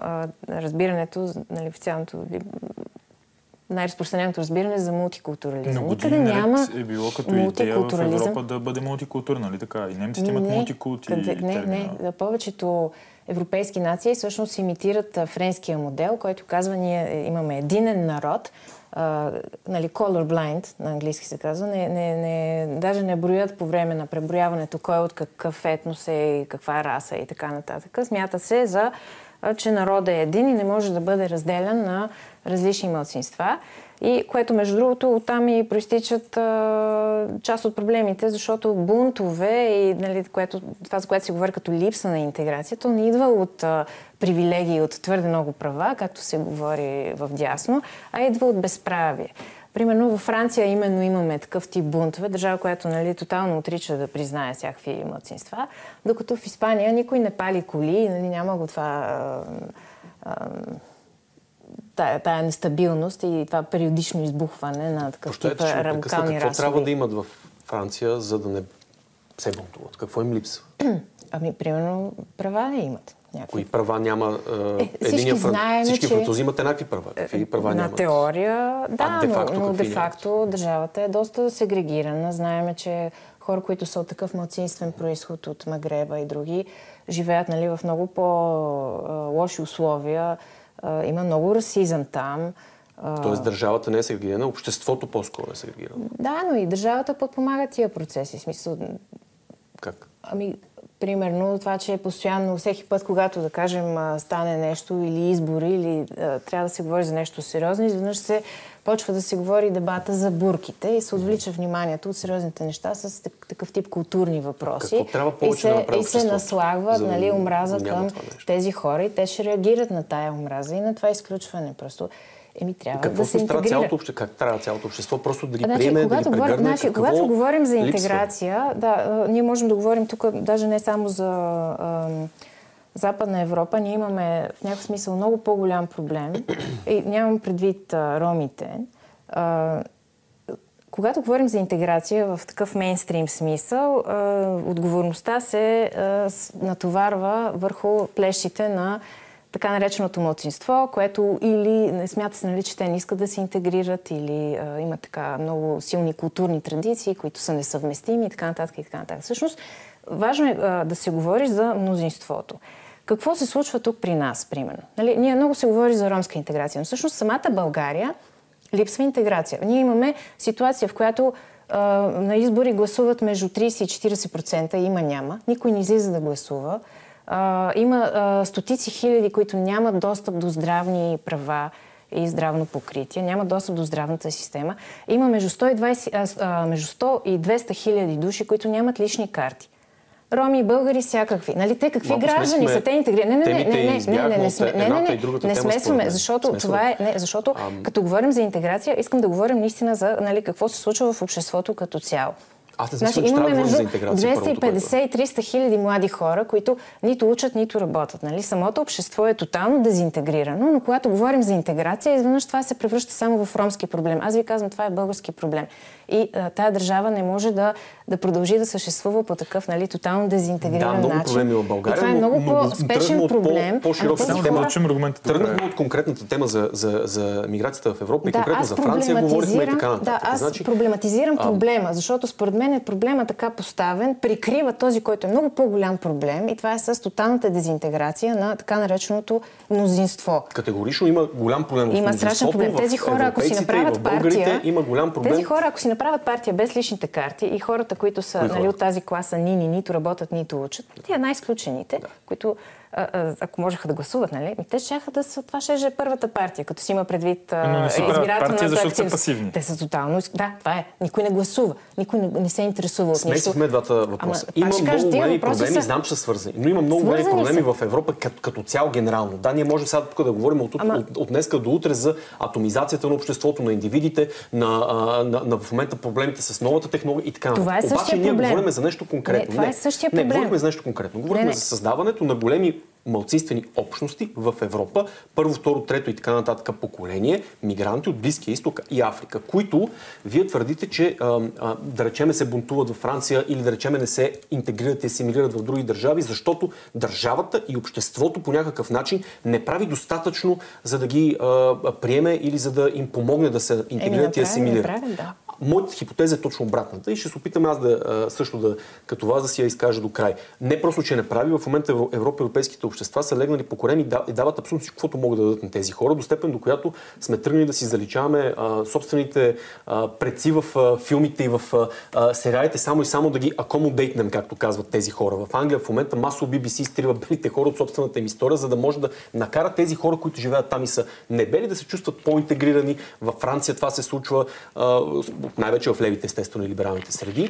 [SPEAKER 3] разбирането, нали, официалното най-разпространеното разбиране за мултикултурализъм.
[SPEAKER 2] Но Никъде няма е било като идея в Европа да бъде мултикултурна, нали така? И немците имат мултикулти.
[SPEAKER 3] Къде, не, не, не. Повечето европейски нации всъщност имитират френския модел, който казва, ние имаме единен народ, Uh, нали, colorblind, на английски се казва, не, не, не, даже не броят по време на преброяването кой от какъв етнос е, каква раса и така нататък. Смята се за че народът е един и не може да бъде разделен на различни мълцинства. И което, между другото, оттам и проистичат а, част от проблемите, защото бунтове и нали, което, това, за което се говори като липса на интеграция, то не идва от а, привилегии, от твърде много права, както се говори в дясно, а идва от безправие. Примерно във Франция именно имаме такъв тип бунтове, държава, която нали, тотално отрича да признае всякакви младсинства, докато в Испания никой не пали коли, нали, няма го това а, а, тая, тая нестабилност и това периодично избухване на такъв тип радикални
[SPEAKER 1] разходи. Какво трябва да имат в Франция, за да не се бунтуват? Какво им липсва? <clears throat>
[SPEAKER 3] Ами, примерно, права не имат. Някакви...
[SPEAKER 1] Кои права няма?
[SPEAKER 3] Е, всички знаем,
[SPEAKER 1] всички
[SPEAKER 3] че...
[SPEAKER 1] французи имат еднакви права. Какви права
[SPEAKER 3] на
[SPEAKER 1] нямат?
[SPEAKER 3] теория, да,
[SPEAKER 1] а,
[SPEAKER 3] но, но
[SPEAKER 1] какви
[SPEAKER 3] де-факто държавата е доста сегрегирана. Знаеме, че хора, които са от такъв младсинствен происход от Магреба и други, живеят нали, в много по-лоши условия. Има много расизъм там.
[SPEAKER 1] Тоест държавата не е сегрегирана, обществото по-скоро е сегрегирано.
[SPEAKER 3] Да, но и държавата подпомага тия процеси. В смисъл...
[SPEAKER 1] Как?
[SPEAKER 3] Ами, примерно това, че постоянно, всеки път, когато да кажем стане нещо или избори, или а, трябва да се говори за нещо сериозно, изведнъж се почва да се говори дебата за бурките и се отвлича вниманието от сериозните неща с такъв тип културни въпроси.
[SPEAKER 1] Какво трябва повече
[SPEAKER 3] и се,
[SPEAKER 1] да
[SPEAKER 3] и се наслагва
[SPEAKER 1] за
[SPEAKER 3] нали, омраза към тези хора и те ще реагират на тая омраза и на това изключване. Просто Еми, трябва
[SPEAKER 1] какво
[SPEAKER 3] да се интегрира.
[SPEAKER 1] Цялото обще, как трябва цялото общество просто да ги
[SPEAKER 3] значи,
[SPEAKER 1] приеме,
[SPEAKER 3] когато
[SPEAKER 1] да ги прегърне?
[SPEAKER 3] Значи,
[SPEAKER 1] какво
[SPEAKER 3] когато говорим за
[SPEAKER 1] липсва?
[SPEAKER 3] интеграция, да, ние можем да говорим тук даже не само за а, Западна Европа, ние имаме в някакъв смисъл много по-голям проблем и нямам предвид а, ромите. А, когато говорим за интеграция в такъв мейнстрим смисъл, отговорността се натоварва върху плещите на така нареченото младсинство, което или не смята се, нали, че те не искат да се интегрират, или а, имат така много силни културни традиции, които са несъвместими и така нататък и така нататък. Всъщност, важно е а, да се говори за мнозинството. Какво се случва тук при нас, примерно? Нали, ние много се говори за ромска интеграция, но всъщност самата България липсва интеграция. Ние имаме ситуация, в която а, на избори гласуват между 30 и 40%, има-няма. Никой не излиза да гласува. А, има а, стотици хиляди, които нямат достъп до здравни права и здравно покритие, нямат достъп до здравната система. Има между 120, а, между 100 и 200 хиляди души, които нямат лични карти. Роми и българи всякакви. Нали, те какви
[SPEAKER 1] Малко
[SPEAKER 3] граждани са? Те интегрирани. Не, не, не, не, не, не, не, не, сме, не, не, не, не смесваме, защото
[SPEAKER 1] Смесваме.
[SPEAKER 3] това е, не, защото
[SPEAKER 1] Ам...
[SPEAKER 3] като говорим за интеграция, искам да говорим наистина за нали, какво се случва в обществото като цяло.
[SPEAKER 1] Аз не значи, че имаме между за интеграция,
[SPEAKER 3] 250 и 300 хиляди млади хора, които нито учат, нито работят. Нали? Самото общество е тотално дезинтегрирано, но когато говорим за интеграция, изведнъж това се превръща само в ромски проблем. Аз ви казвам, това е български проблем. И а, тая държава не може да, да продължи да съществува по такъв нали, тотално дезинтегриран
[SPEAKER 1] да, много
[SPEAKER 3] начин.
[SPEAKER 1] проблеми в България.
[SPEAKER 3] И това е много по-спешен проблем.
[SPEAKER 1] По, по-широка
[SPEAKER 2] ами,
[SPEAKER 1] тема.
[SPEAKER 2] Хора...
[SPEAKER 1] Тръгнахме от конкретната тема за, за, за миграцията в Европа и
[SPEAKER 3] да,
[SPEAKER 1] конкретно за Франция говорихме и така нататък.
[SPEAKER 3] Да, аз
[SPEAKER 1] значи,
[SPEAKER 3] проблематизирам проблема, защото според мен е проблема така поставен, прикрива този, който е много по-голям проблем и това е с тоталната дезинтеграция на така нареченото мнозинство.
[SPEAKER 1] Категорично има голям проблем в
[SPEAKER 3] Има страшен проблем. Тези хора, ако си направят партия,
[SPEAKER 1] има голям проблем.
[SPEAKER 3] Тези хора, ако си направят партия без личните карти и хората, които са нали, от тази класа нини, нито работят, нито учат, те най-изключените, да. които а, а, ако можеха да гласуват, нали? Те ще да са, това ще е първата партия, като си има предвид
[SPEAKER 2] а, Но не си партия, защото са пасивни.
[SPEAKER 3] Те са тотално... Да, това е. Никой не гласува. Никой не, не се интересува от нищо.
[SPEAKER 1] Смесихме двата въпроса. Ама, има много големи проблеми, са... знам, че са свързани. Но има много големи проблеми са. в Европа като, като цяло генерално. Да, ние можем сега тук да говорим от, Ама... от, от днеска до утре за атомизацията на обществото, на индивидите, на, а, на, на в момента проблемите с новата технология и така нататък.
[SPEAKER 3] Това е същия
[SPEAKER 1] Обаче
[SPEAKER 3] проблем.
[SPEAKER 1] ние говорим за нещо конкретно.
[SPEAKER 3] Не, това е същия проблем.
[SPEAKER 1] Не, говорим за нещо конкретно. Говорим за създаването на големи малцинствени общности в Европа, първо, второ, трето и така нататък поколение, мигранти от Близкия изток и Африка, които вие твърдите, че да речеме се бунтуват във Франция или да речеме не се интегрират и асимилират в други държави, защото държавата и обществото по някакъв начин не прави достатъчно за да ги приеме или за да им помогне да се интегрират и асимилират. Моята хипотеза е точно обратната и ще се опитам аз да също да, като вас да си я изкажа до край. Не просто, че не прави, в момента Европа, европейските общества са легнали по корем и дават абсолютно всичко, което могат да дадат на тези хора, до степен до която сме тръгнали да си заличаваме а, собствените а, предци в а, филмите и в а, сериалите, само и само да ги акомодейтнем, както казват тези хора. В Англия в момента масово BBC изтрива белите хора от собствената им история, за да може да накара тези хора, които живеят там и са небели, да се чувстват по-интегрирани. Във Франция това се случва а, най-вече в левите, естествено, и либералните среди.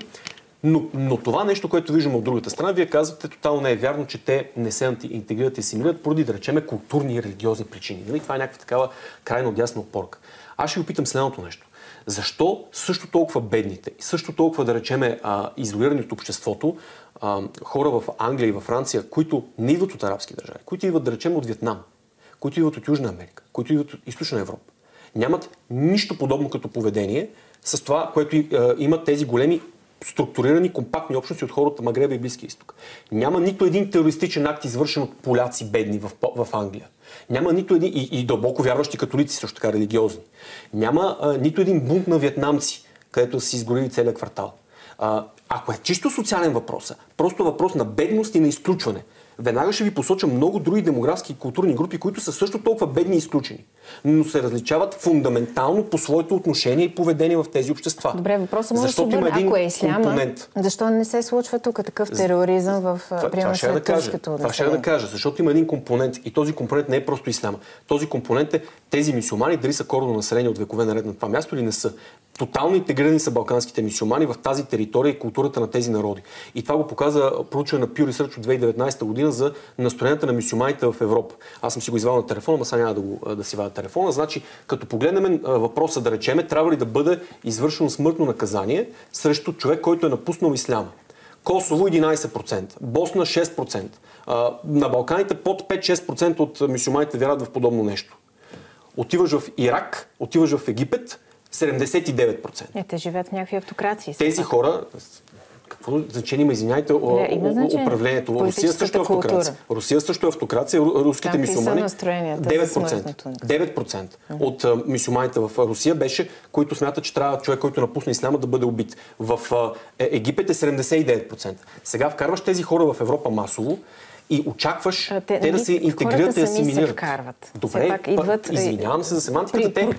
[SPEAKER 1] Но, но това нещо, което виждаме от другата страна, вие казвате, тотално не е вярно, че те не се интегрират и асимилират поради, да речеме, културни и религиозни причини. Нали? Това е някаква такава крайно дясна опорка. Аз ще ви питам следното нещо. Защо също толкова бедните и също толкова, да речеме, изолирани от обществото, а, хора в Англия и във Франция, които не идват от арабски държави, които идват, да речем, от Вьетнам, които идват от Южна Америка, които идват от Източна Европа, нямат нищо подобно като поведение с това, което е, имат тези големи структурирани компактни общности от хората Магреба и Близкия изток. Няма нито един терористичен акт, извършен от поляци бедни в, в Англия. Няма нито един, и, и дълбоко вярващи католици, също така религиозни. Няма а, нито един бунт на вьетнамци, където са изгорили целият квартал. А, ако е чисто социален въпрос, просто въпрос на бедност и на изключване, веднага ще ви посоча много други демографски и културни групи, които са също толкова бедни и изключени, но се различават фундаментално по своето отношение и поведение в тези общества.
[SPEAKER 3] Добре, въпросът може да има един ако е исляма, компонент. защо не се случва тук такъв тероризъм в приема
[SPEAKER 1] това, да кажа, Това ще да кажа, защото има един компонент и този компонент не е просто исляма. Този компонент е тези мисюмани, дали са корено население от векове наред на това място или не са. Тотално интегрирани са балканските мисюмани в тази територия и културата на тези народи. И това го показа проучване на Pew Research от 2019 година за настроенията на мисюманите в Европа. Аз съм си го извал на телефона, но сега няма да, го, да си вадя телефона. Значи, като погледнем въпроса, да речеме, трябва ли да бъде извършено смъртно наказание срещу човек, който е напуснал исляма. Косово 11%, Босна 6%. На Балканите под 5-6% от мисюманите вярват в подобно нещо. Отиваш в Ирак, отиваш в Египет, 79%.
[SPEAKER 3] Е, те живеят в някакви автокрации.
[SPEAKER 1] Тези хора, какво значение има, извиняйте, значение. управлението? Русия също е автокрация. Русия също е автокрация. Руските мисюмани. 9%. 9% от мисюманите в Русия беше, които смятат, че трябва човек, който напусне исляма, да бъде убит. В е, Египет е 79%. Сега вкарваш тези хора в Европа масово и очакваш а, те, те да се интегрират и асимилират. Се
[SPEAKER 3] вкарват.
[SPEAKER 1] Добре, пак идват, извинявам се за семантиката, те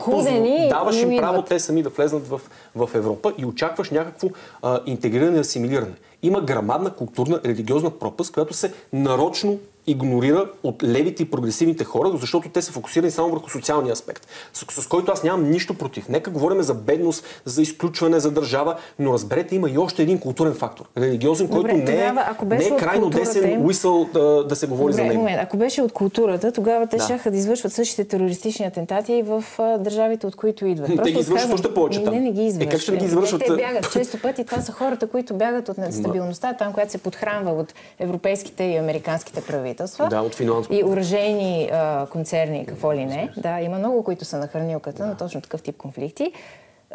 [SPEAKER 1] даваш им право те сами да влезнат в, в Европа и очакваш някакво а, интегриране и асимилиране. Има грамадна културна, религиозна пропаст, която се нарочно игнорира от левите и прогресивните хора, защото те са фокусирани само върху социалния аспект, с, с който аз нямам нищо против. Нека говорим за бедност, за изключване, за държава, но разберете, има и още един културен фактор. Религиозен, Добре, който не, е, не е крайно десен уисъл да, да се говори Добре, за него.
[SPEAKER 3] Момент. Ако беше от културата, тогава те да. ще да извършват същите терористични атентати и в а, държавите, от които идват.
[SPEAKER 1] Просто те ги извършват още повече там.
[SPEAKER 3] Не, не ги извършват.
[SPEAKER 1] Е, как ще ги извършват?
[SPEAKER 3] Те бягат често пъти. Това са хората, които бягат от нестабилността, там, която се подхранва от европейските и американските правителства правителства.
[SPEAKER 1] Да, от финансово.
[SPEAKER 3] И оръжейни концерни, какво ли не. Да, има много, които са на хранилката да. на точно такъв тип конфликти.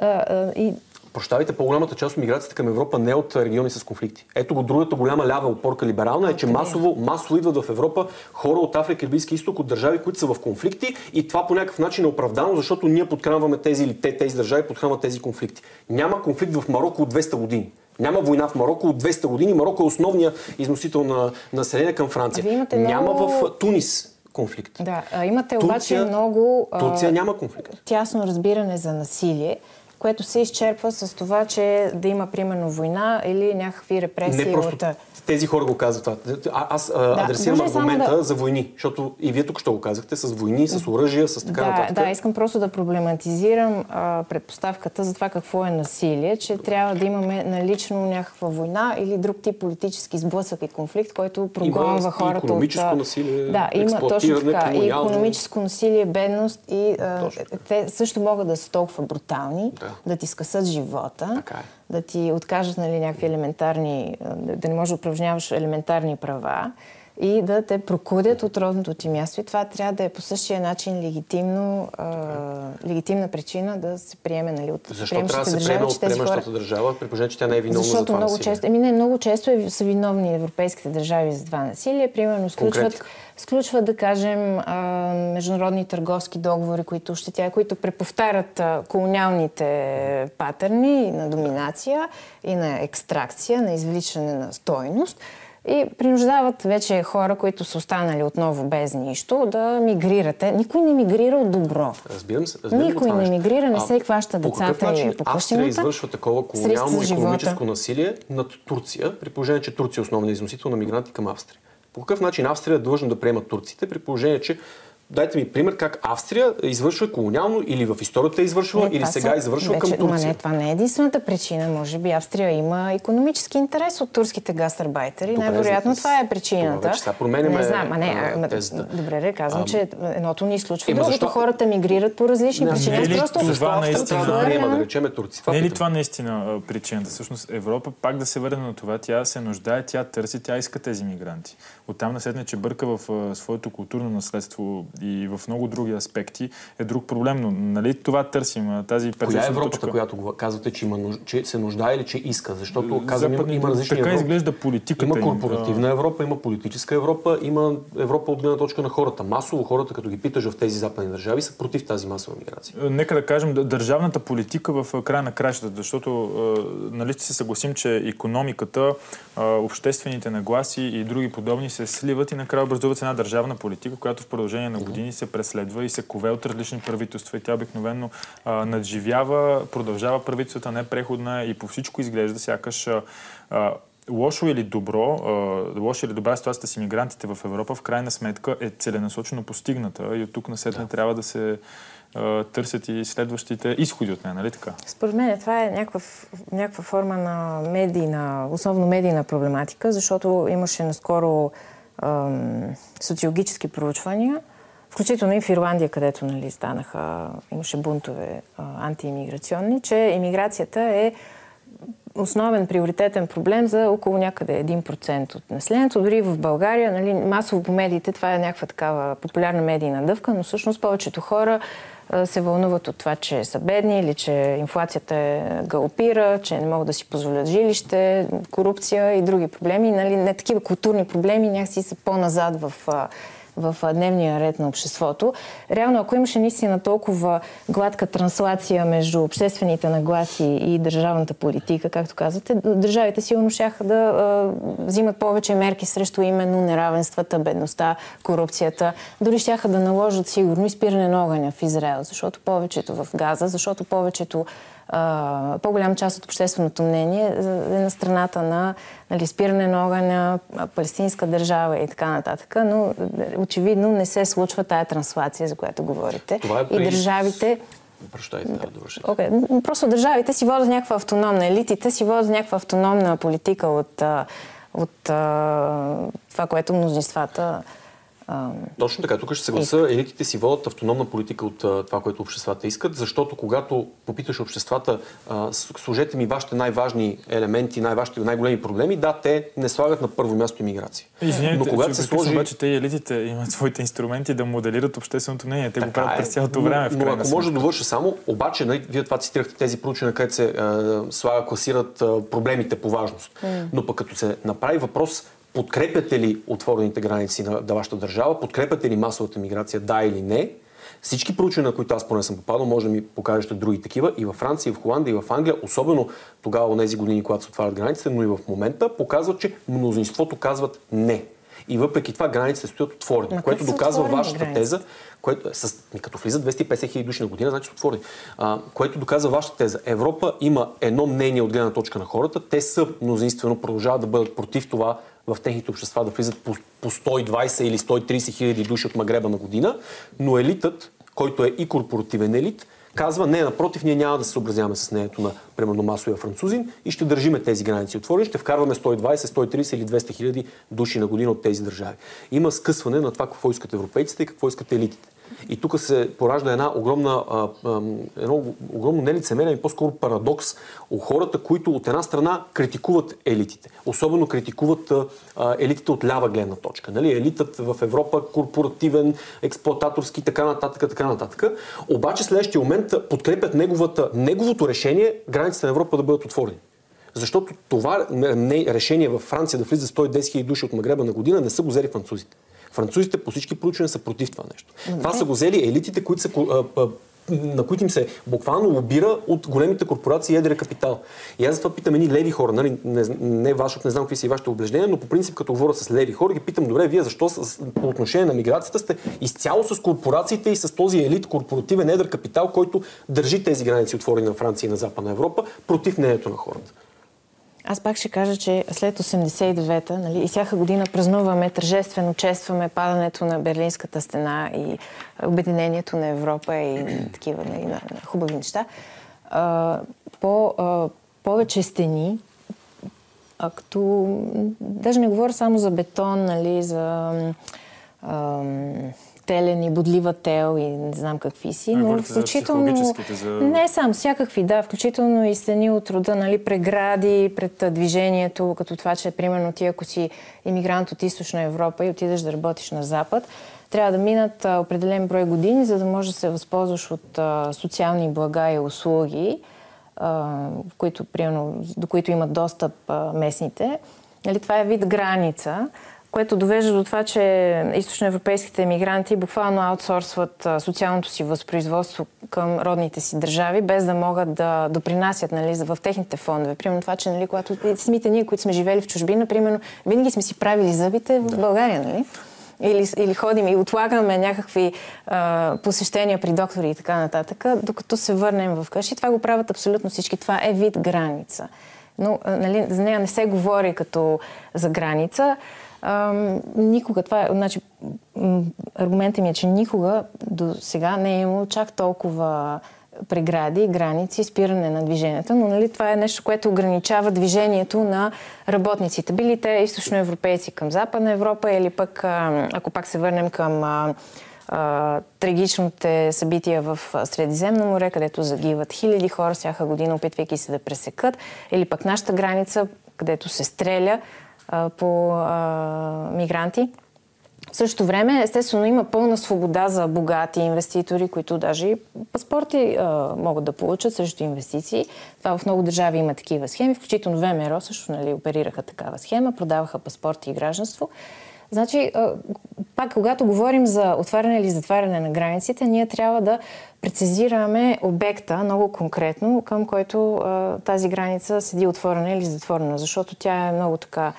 [SPEAKER 3] А, а, и
[SPEAKER 1] Прощавайте, по-голямата част от миграцията към Европа не е от региони с конфликти. Ето го другата голяма лява опорка либерална е, че масово, масово идват в Европа хора от Африка и Близки изток, от държави, които са в конфликти и това по някакъв начин е оправдано, защото ние подхранваме тези или те, тези държави подхранват тези конфликти. Няма конфликт в Марокко от 200 години. Няма война в Марокко от 200 години. Марокко е основният износител на население към Франция. Няма много... в Тунис конфликт.
[SPEAKER 3] Да, имате Турция, обаче много
[SPEAKER 1] Турция няма конфликт.
[SPEAKER 3] тясно разбиране за насилие което се изчерпва с това, че да има примерно война или някакви репресии
[SPEAKER 1] Не просто от... тези хора го казват това. А, аз а, да, адресирам аргумента да... за войни, защото и вие тук ще го казахте, с войни, с оръжия, с така
[SPEAKER 3] да,
[SPEAKER 1] нататък.
[SPEAKER 3] Да, искам просто да проблематизирам а, предпоставката за това какво е насилие, че трябва да имаме налично някаква война или друг тип политически сблъсък и конфликт, който прогонва хората
[SPEAKER 1] економическо от... насилие,
[SPEAKER 3] Да, има точно така. И економическо насилие, бедност и а, те също могат да са толкова брутални. Да да, ти скъсат живота,
[SPEAKER 1] е.
[SPEAKER 3] да ти откажат нали, някакви елементарни, да не можеш да упражняваш елементарни права и да те прокудят от родното ти място. И това трябва да е по същия начин легитимно, а, легитимна причина да се приеме нали, от
[SPEAKER 1] Защо трябва да се приеме от приемащата хора... държава, при положение, че тя не е виновна
[SPEAKER 3] Защото
[SPEAKER 1] за това
[SPEAKER 3] много
[SPEAKER 1] насилие?
[SPEAKER 3] често, еми не, много често е, са виновни европейските държави за това насилие. Примерно сключват, сключват да кажем, а, международни търговски договори, които тя, които преповтарят а, колониалните патърни на доминация и на екстракция, на извличане на стойност и принуждават вече хора, които са останали отново без нищо, да мигрирате. Никой не мигрира от добро.
[SPEAKER 1] Разбирам се. Разбирам
[SPEAKER 3] Никой не мигрира, не се хваща децата
[SPEAKER 1] и по Австрия извършва такова колониално економическо насилие над Турция, при положение, че Турция е основният износител на мигранти към Австрия. По какъв начин Австрия е длъжна да приема турците, при положение, че Дайте ми пример как Австрия извършва колониално или в историята е извършвала, или сега са... извършва вече, към Турция.
[SPEAKER 3] не, това не е единствената причина. Може би Австрия има економически интерес от турските гастарбайтери. Най-вероятно това е причината. Това вече
[SPEAKER 1] сега променяме...
[SPEAKER 3] Не знам, а не, а, тезата. добре, да казвам, а, че едното ни изключва другото. Защо... Хората мигрират по различни не, причини.
[SPEAKER 2] Не, просто това наистина...
[SPEAKER 1] Да приема, да речеме турци.
[SPEAKER 2] Не е ли това наистина причината? Всъщност Европа пак да се върне на това, тя се нуждае, тя търси, тя иска тези мигранти. Оттам наследне, че бърка в своето културно наследство и в много други аспекти е друг проблем. Но нали това търсим? Тази
[SPEAKER 1] Коя е Европата, точка? която казвате, че, има, че се нуждае или че иска? Защото казвам, има, има различни
[SPEAKER 2] Така Европа. изглежда политиката
[SPEAKER 1] Има корпоративна Европа, има политическа Европа, има Европа от гледна точка на хората. Масово хората, като ги питаш в тези западни държави, са против тази масова миграция.
[SPEAKER 2] Е, нека да кажем държавната политика в края на кращата, защото нали ще се съгласим, че економиката, обществените нагласи и други подобни се сливат и накрая образуват една държавна политика, която в продължение на години се преследва и се кове от различни правителства и тя обикновено надживява, продължава правителствата, не преходна и по всичко изглежда сякаш лошо или добро, лошо или добра ситуацията с иммигрантите в Европа в крайна сметка е целенасочено постигната и от тук на да. трябва да се търсят и следващите изходи от нея, нали така?
[SPEAKER 3] Според мен това е някаква, някаква форма на медийна, основно медийна проблематика, защото имаше наскоро ем, социологически проучвания, включително и в Ирландия, където нали, станаха, имаше бунтове антиимиграционни, че иммиграцията е основен приоритетен проблем за около някъде 1% от населението. Дори в България, нали, масово по медиите, това е някаква такава популярна медийна дъвка, но всъщност повечето хора се вълнуват от това, че са бедни или че инфлацията е галопира, че не могат да си позволят жилище, корупция и други проблеми. Нали, не такива културни проблеми някакси са по-назад в в дневния ред на обществото. Реално, ако имаше наистина толкова гладка транслация между обществените нагласи и държавната политика, както казвате, държавите сигурно щяха да а, взимат повече мерки срещу именно неравенствата, бедността, корупцията. Дори щяха да наложат сигурно изпиране на огъня в Израел, защото повечето в Газа, защото повечето по-голяма част от общественото мнение е на страната на нали, спиране на огъня, палестинска държава и така нататък, но очевидно не се случва тая транслация, за която говорите.
[SPEAKER 1] Това е при...
[SPEAKER 3] И държавите
[SPEAKER 1] Прощайте, да,
[SPEAKER 3] okay. Просто държавите си водят някаква автономна, елитите си водят някаква автономна политика от, от това, което мнозинствата
[SPEAKER 1] точно така, тук ще се гласа. Елитите си водят автономна политика от а, това, което обществата искат, защото когато попиташ обществата, а, служете ми вашите най-важни елементи, най-вашите, най-големи проблеми, да, те не слагат на първо място иммиграция.
[SPEAKER 2] Извинете, Но когато се сложи... обаче те елитите имат своите инструменти да моделират общественото мнение. Те така го правят е, през цялото време.
[SPEAKER 1] Но, но ако може да довърша само, обаче, нали, вие това цитирахте тези проучвания, където се а, слага, класират а, проблемите по важност. Mm. Но пък като се направи въпрос подкрепяте ли отворените граници на, на вашата държава, подкрепяте ли масовата миграция, да или не. Всички проучвания, на които аз поне съм попадал, може да ми покажете други такива и във Франция, и в Холандия, и в Англия, особено тогава, в тези години, когато се отварят границите, но и в момента, показват, че мнозинството казват не. И въпреки това границите стоят отворени, Но което доказва вашата граници? теза, което, с, като влизат 250 хиляди души на година, значи отворени. А, което доказва вашата теза. Европа има едно мнение от гледна точка на хората. Те са мнозинствено продължават да бъдат против това в техните общества да влизат по, по 120 или 130 хиляди души от Магреба на година, но елитът, който е и корпоративен елит, казва, не, напротив, ние няма да се съобразяваме с мнението на, примерно, масовия французин и ще държиме тези граници отворени, ще вкарваме 120, 130 или 200 хиляди души на година от тези държави. Има скъсване на това какво искат европейците и какво искат елитите. И тук се поражда една огромна, едно огромно нелицемерие и по-скоро парадокс у хората, които от една страна критикуват елитите. Особено критикуват елитите от лява гледна точка. Нали? Елитът в Европа, корпоративен, експлуататорски, така нататък, така нататък. Обаче следващия момент подкрепят неговата, неговото решение границите на Европа да бъдат отворени. Защото това решение във Франция да влиза 110 000 души от Магреба на година не са го взели французите. Французите по всички проучвания са против това нещо. Но, това са го взели елитите, които са на които им се буквално лобира от големите корпорации и едрия капитал. И аз затова питам едни леви хора, нали, не, не ваш, защото не знам какви са и вашите убеждения, но по принцип като говоря с леви хора, ги питам, добре, вие защо с, по отношение на миграцията сте изцяло с корпорациите и с този елит, корпоративен едър капитал, който държи тези граници отворени на Франция и на Западна Европа, против мнението на хората.
[SPEAKER 3] Аз пак ще кажа, че след 89-та нали, и всяка година празнуваме, тържествено честваме падането на Берлинската стена и обединението на Европа и <clears throat> такива нали, на, на хубави неща. А, по, а, повече стени, а като... Даже не говоря само за бетон, нали, за... А, телен и бодлива тел и не знам какви си,
[SPEAKER 2] но
[SPEAKER 3] но включително...
[SPEAKER 2] За...
[SPEAKER 3] Не само, всякакви, да, включително и стени от рода, нали, прегради пред движението, като това, че примерно ти ако си иммигрант от източна Европа и отидеш да работиш на Запад, трябва да минат а, определен брой години, за да можеш да се възползваш от а, социални блага и услуги, а, които, примерно, до които имат достъп а, местните. Нали, това е вид граница, което довежда до това, че източноевропейските емигранти буквално аутсорсват социалното си възпроизводство към родните си държави, без да могат да допринасят нали, в техните фондове. Примерно това, че нали, когато самите ние, които сме живели в чужбина, примерно, винаги сме си правили зъбите в България. Нали? Или, или ходим и отлагаме някакви а, посещения при доктори и така нататък, докато се върнем в къщи. Това го правят абсолютно всички. Това е вид граница. Но нали, за нея не се говори като за граница. А, никога, това е, значи, аргументът ми е, че никога до сега не е имало чак толкова прегради, граници, спиране на движението, но нали, това е нещо, което ограничава движението на работниците. Били те източноевропейци към Западна Европа или пък, ако пак се върнем към а, а, трагичните събития в Средиземно море, където загиват хиляди хора всяка година, опитвайки се да пресекат, или пък нашата граница, където се стреля по а, мигранти. В същото време, естествено, има пълна свобода за богати инвеститори, които даже и паспорти а, могат да получат срещу инвестиции. Това в много държави има такива схеми, включително ВМРО също нали, оперираха такава схема, продаваха паспорти и гражданство. Значи, пак когато говорим за отваряне или затваряне на границите, ние трябва да прецизираме обекта много конкретно, към който тази граница седи отворена или затворена, защото тя е много така...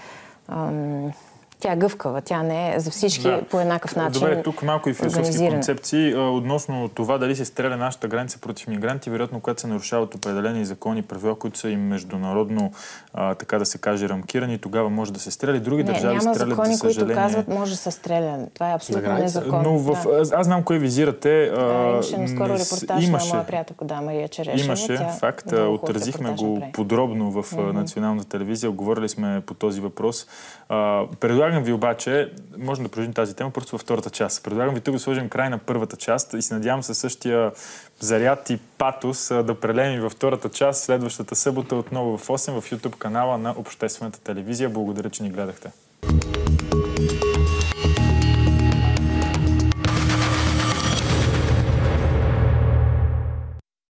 [SPEAKER 3] Ам, тя е гъвкава, тя не е за всички да. по еднакъв начин.
[SPEAKER 2] Добре, тук малко и философски концепции. Относно това дали се стреля нашата граница против мигранти, вероятно, когато се нарушават определени закони правила, които са и международно, а, така да се каже, рамкирани, тогава може да се стреля. Други не, държави
[SPEAKER 3] няма
[SPEAKER 2] стрелят,
[SPEAKER 3] закони,
[SPEAKER 2] за съжаление...
[SPEAKER 3] които казват, може да се стреля. Това е абсолютно незаконно.
[SPEAKER 2] Но в... да. аз знам кое визирате.
[SPEAKER 3] Да, имаше наскоро репортаж имаше, на моя приятелка, да, Мария Черешева.
[SPEAKER 2] Имаше,
[SPEAKER 3] тя
[SPEAKER 2] факт. Отразихме го подробно в mm-hmm. националната телевизия. Говорили сме по този въпрос. А, предлагам ви обаче, можем да продължим тази тема просто във втората част. Предлагам ви тук да сложим край на първата част и се надявам със същия заряд и патос да прелеем във втората част следващата събота отново в 8 в YouTube канала на Обществената телевизия. Благодаря, че ни гледахте.